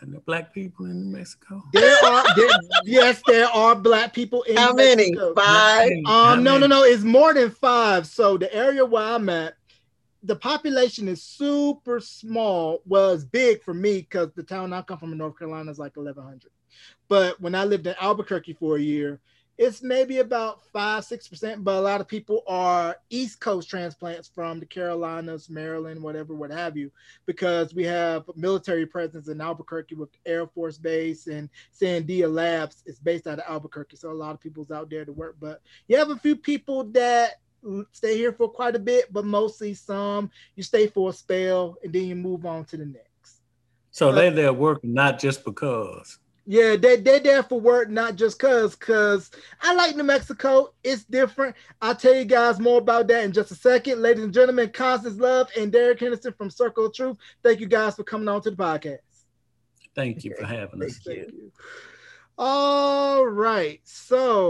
And the black people in Mexico. There are there, yes, there are black people in How New many? Mexico. Five? Um, no, no, many? no. It's more than five. So the area where I'm at, the population is super small. Well, it's big for me because the town I come from in North Carolina is like 1,100. But when I lived in Albuquerque for a year, it's maybe about five, six percent. But a lot of people are East Coast transplants from the Carolinas, Maryland, whatever, what have you, because we have military presence in Albuquerque with Air Force Base and Sandia Labs. It's based out of Albuquerque, so a lot of people's out there to work. But you have a few people that stay here for quite a bit, but mostly some you stay for a spell and then you move on to the next. So they're there working not just because. Yeah, they they're there for work, not just cause. Cause I like New Mexico. It's different. I'll tell you guys more about that in just a second. Ladies and gentlemen, Constance Love and Derek Henderson from Circle of Truth. Thank you guys for coming on to the podcast. Thank you for having us. Thank you. All right. So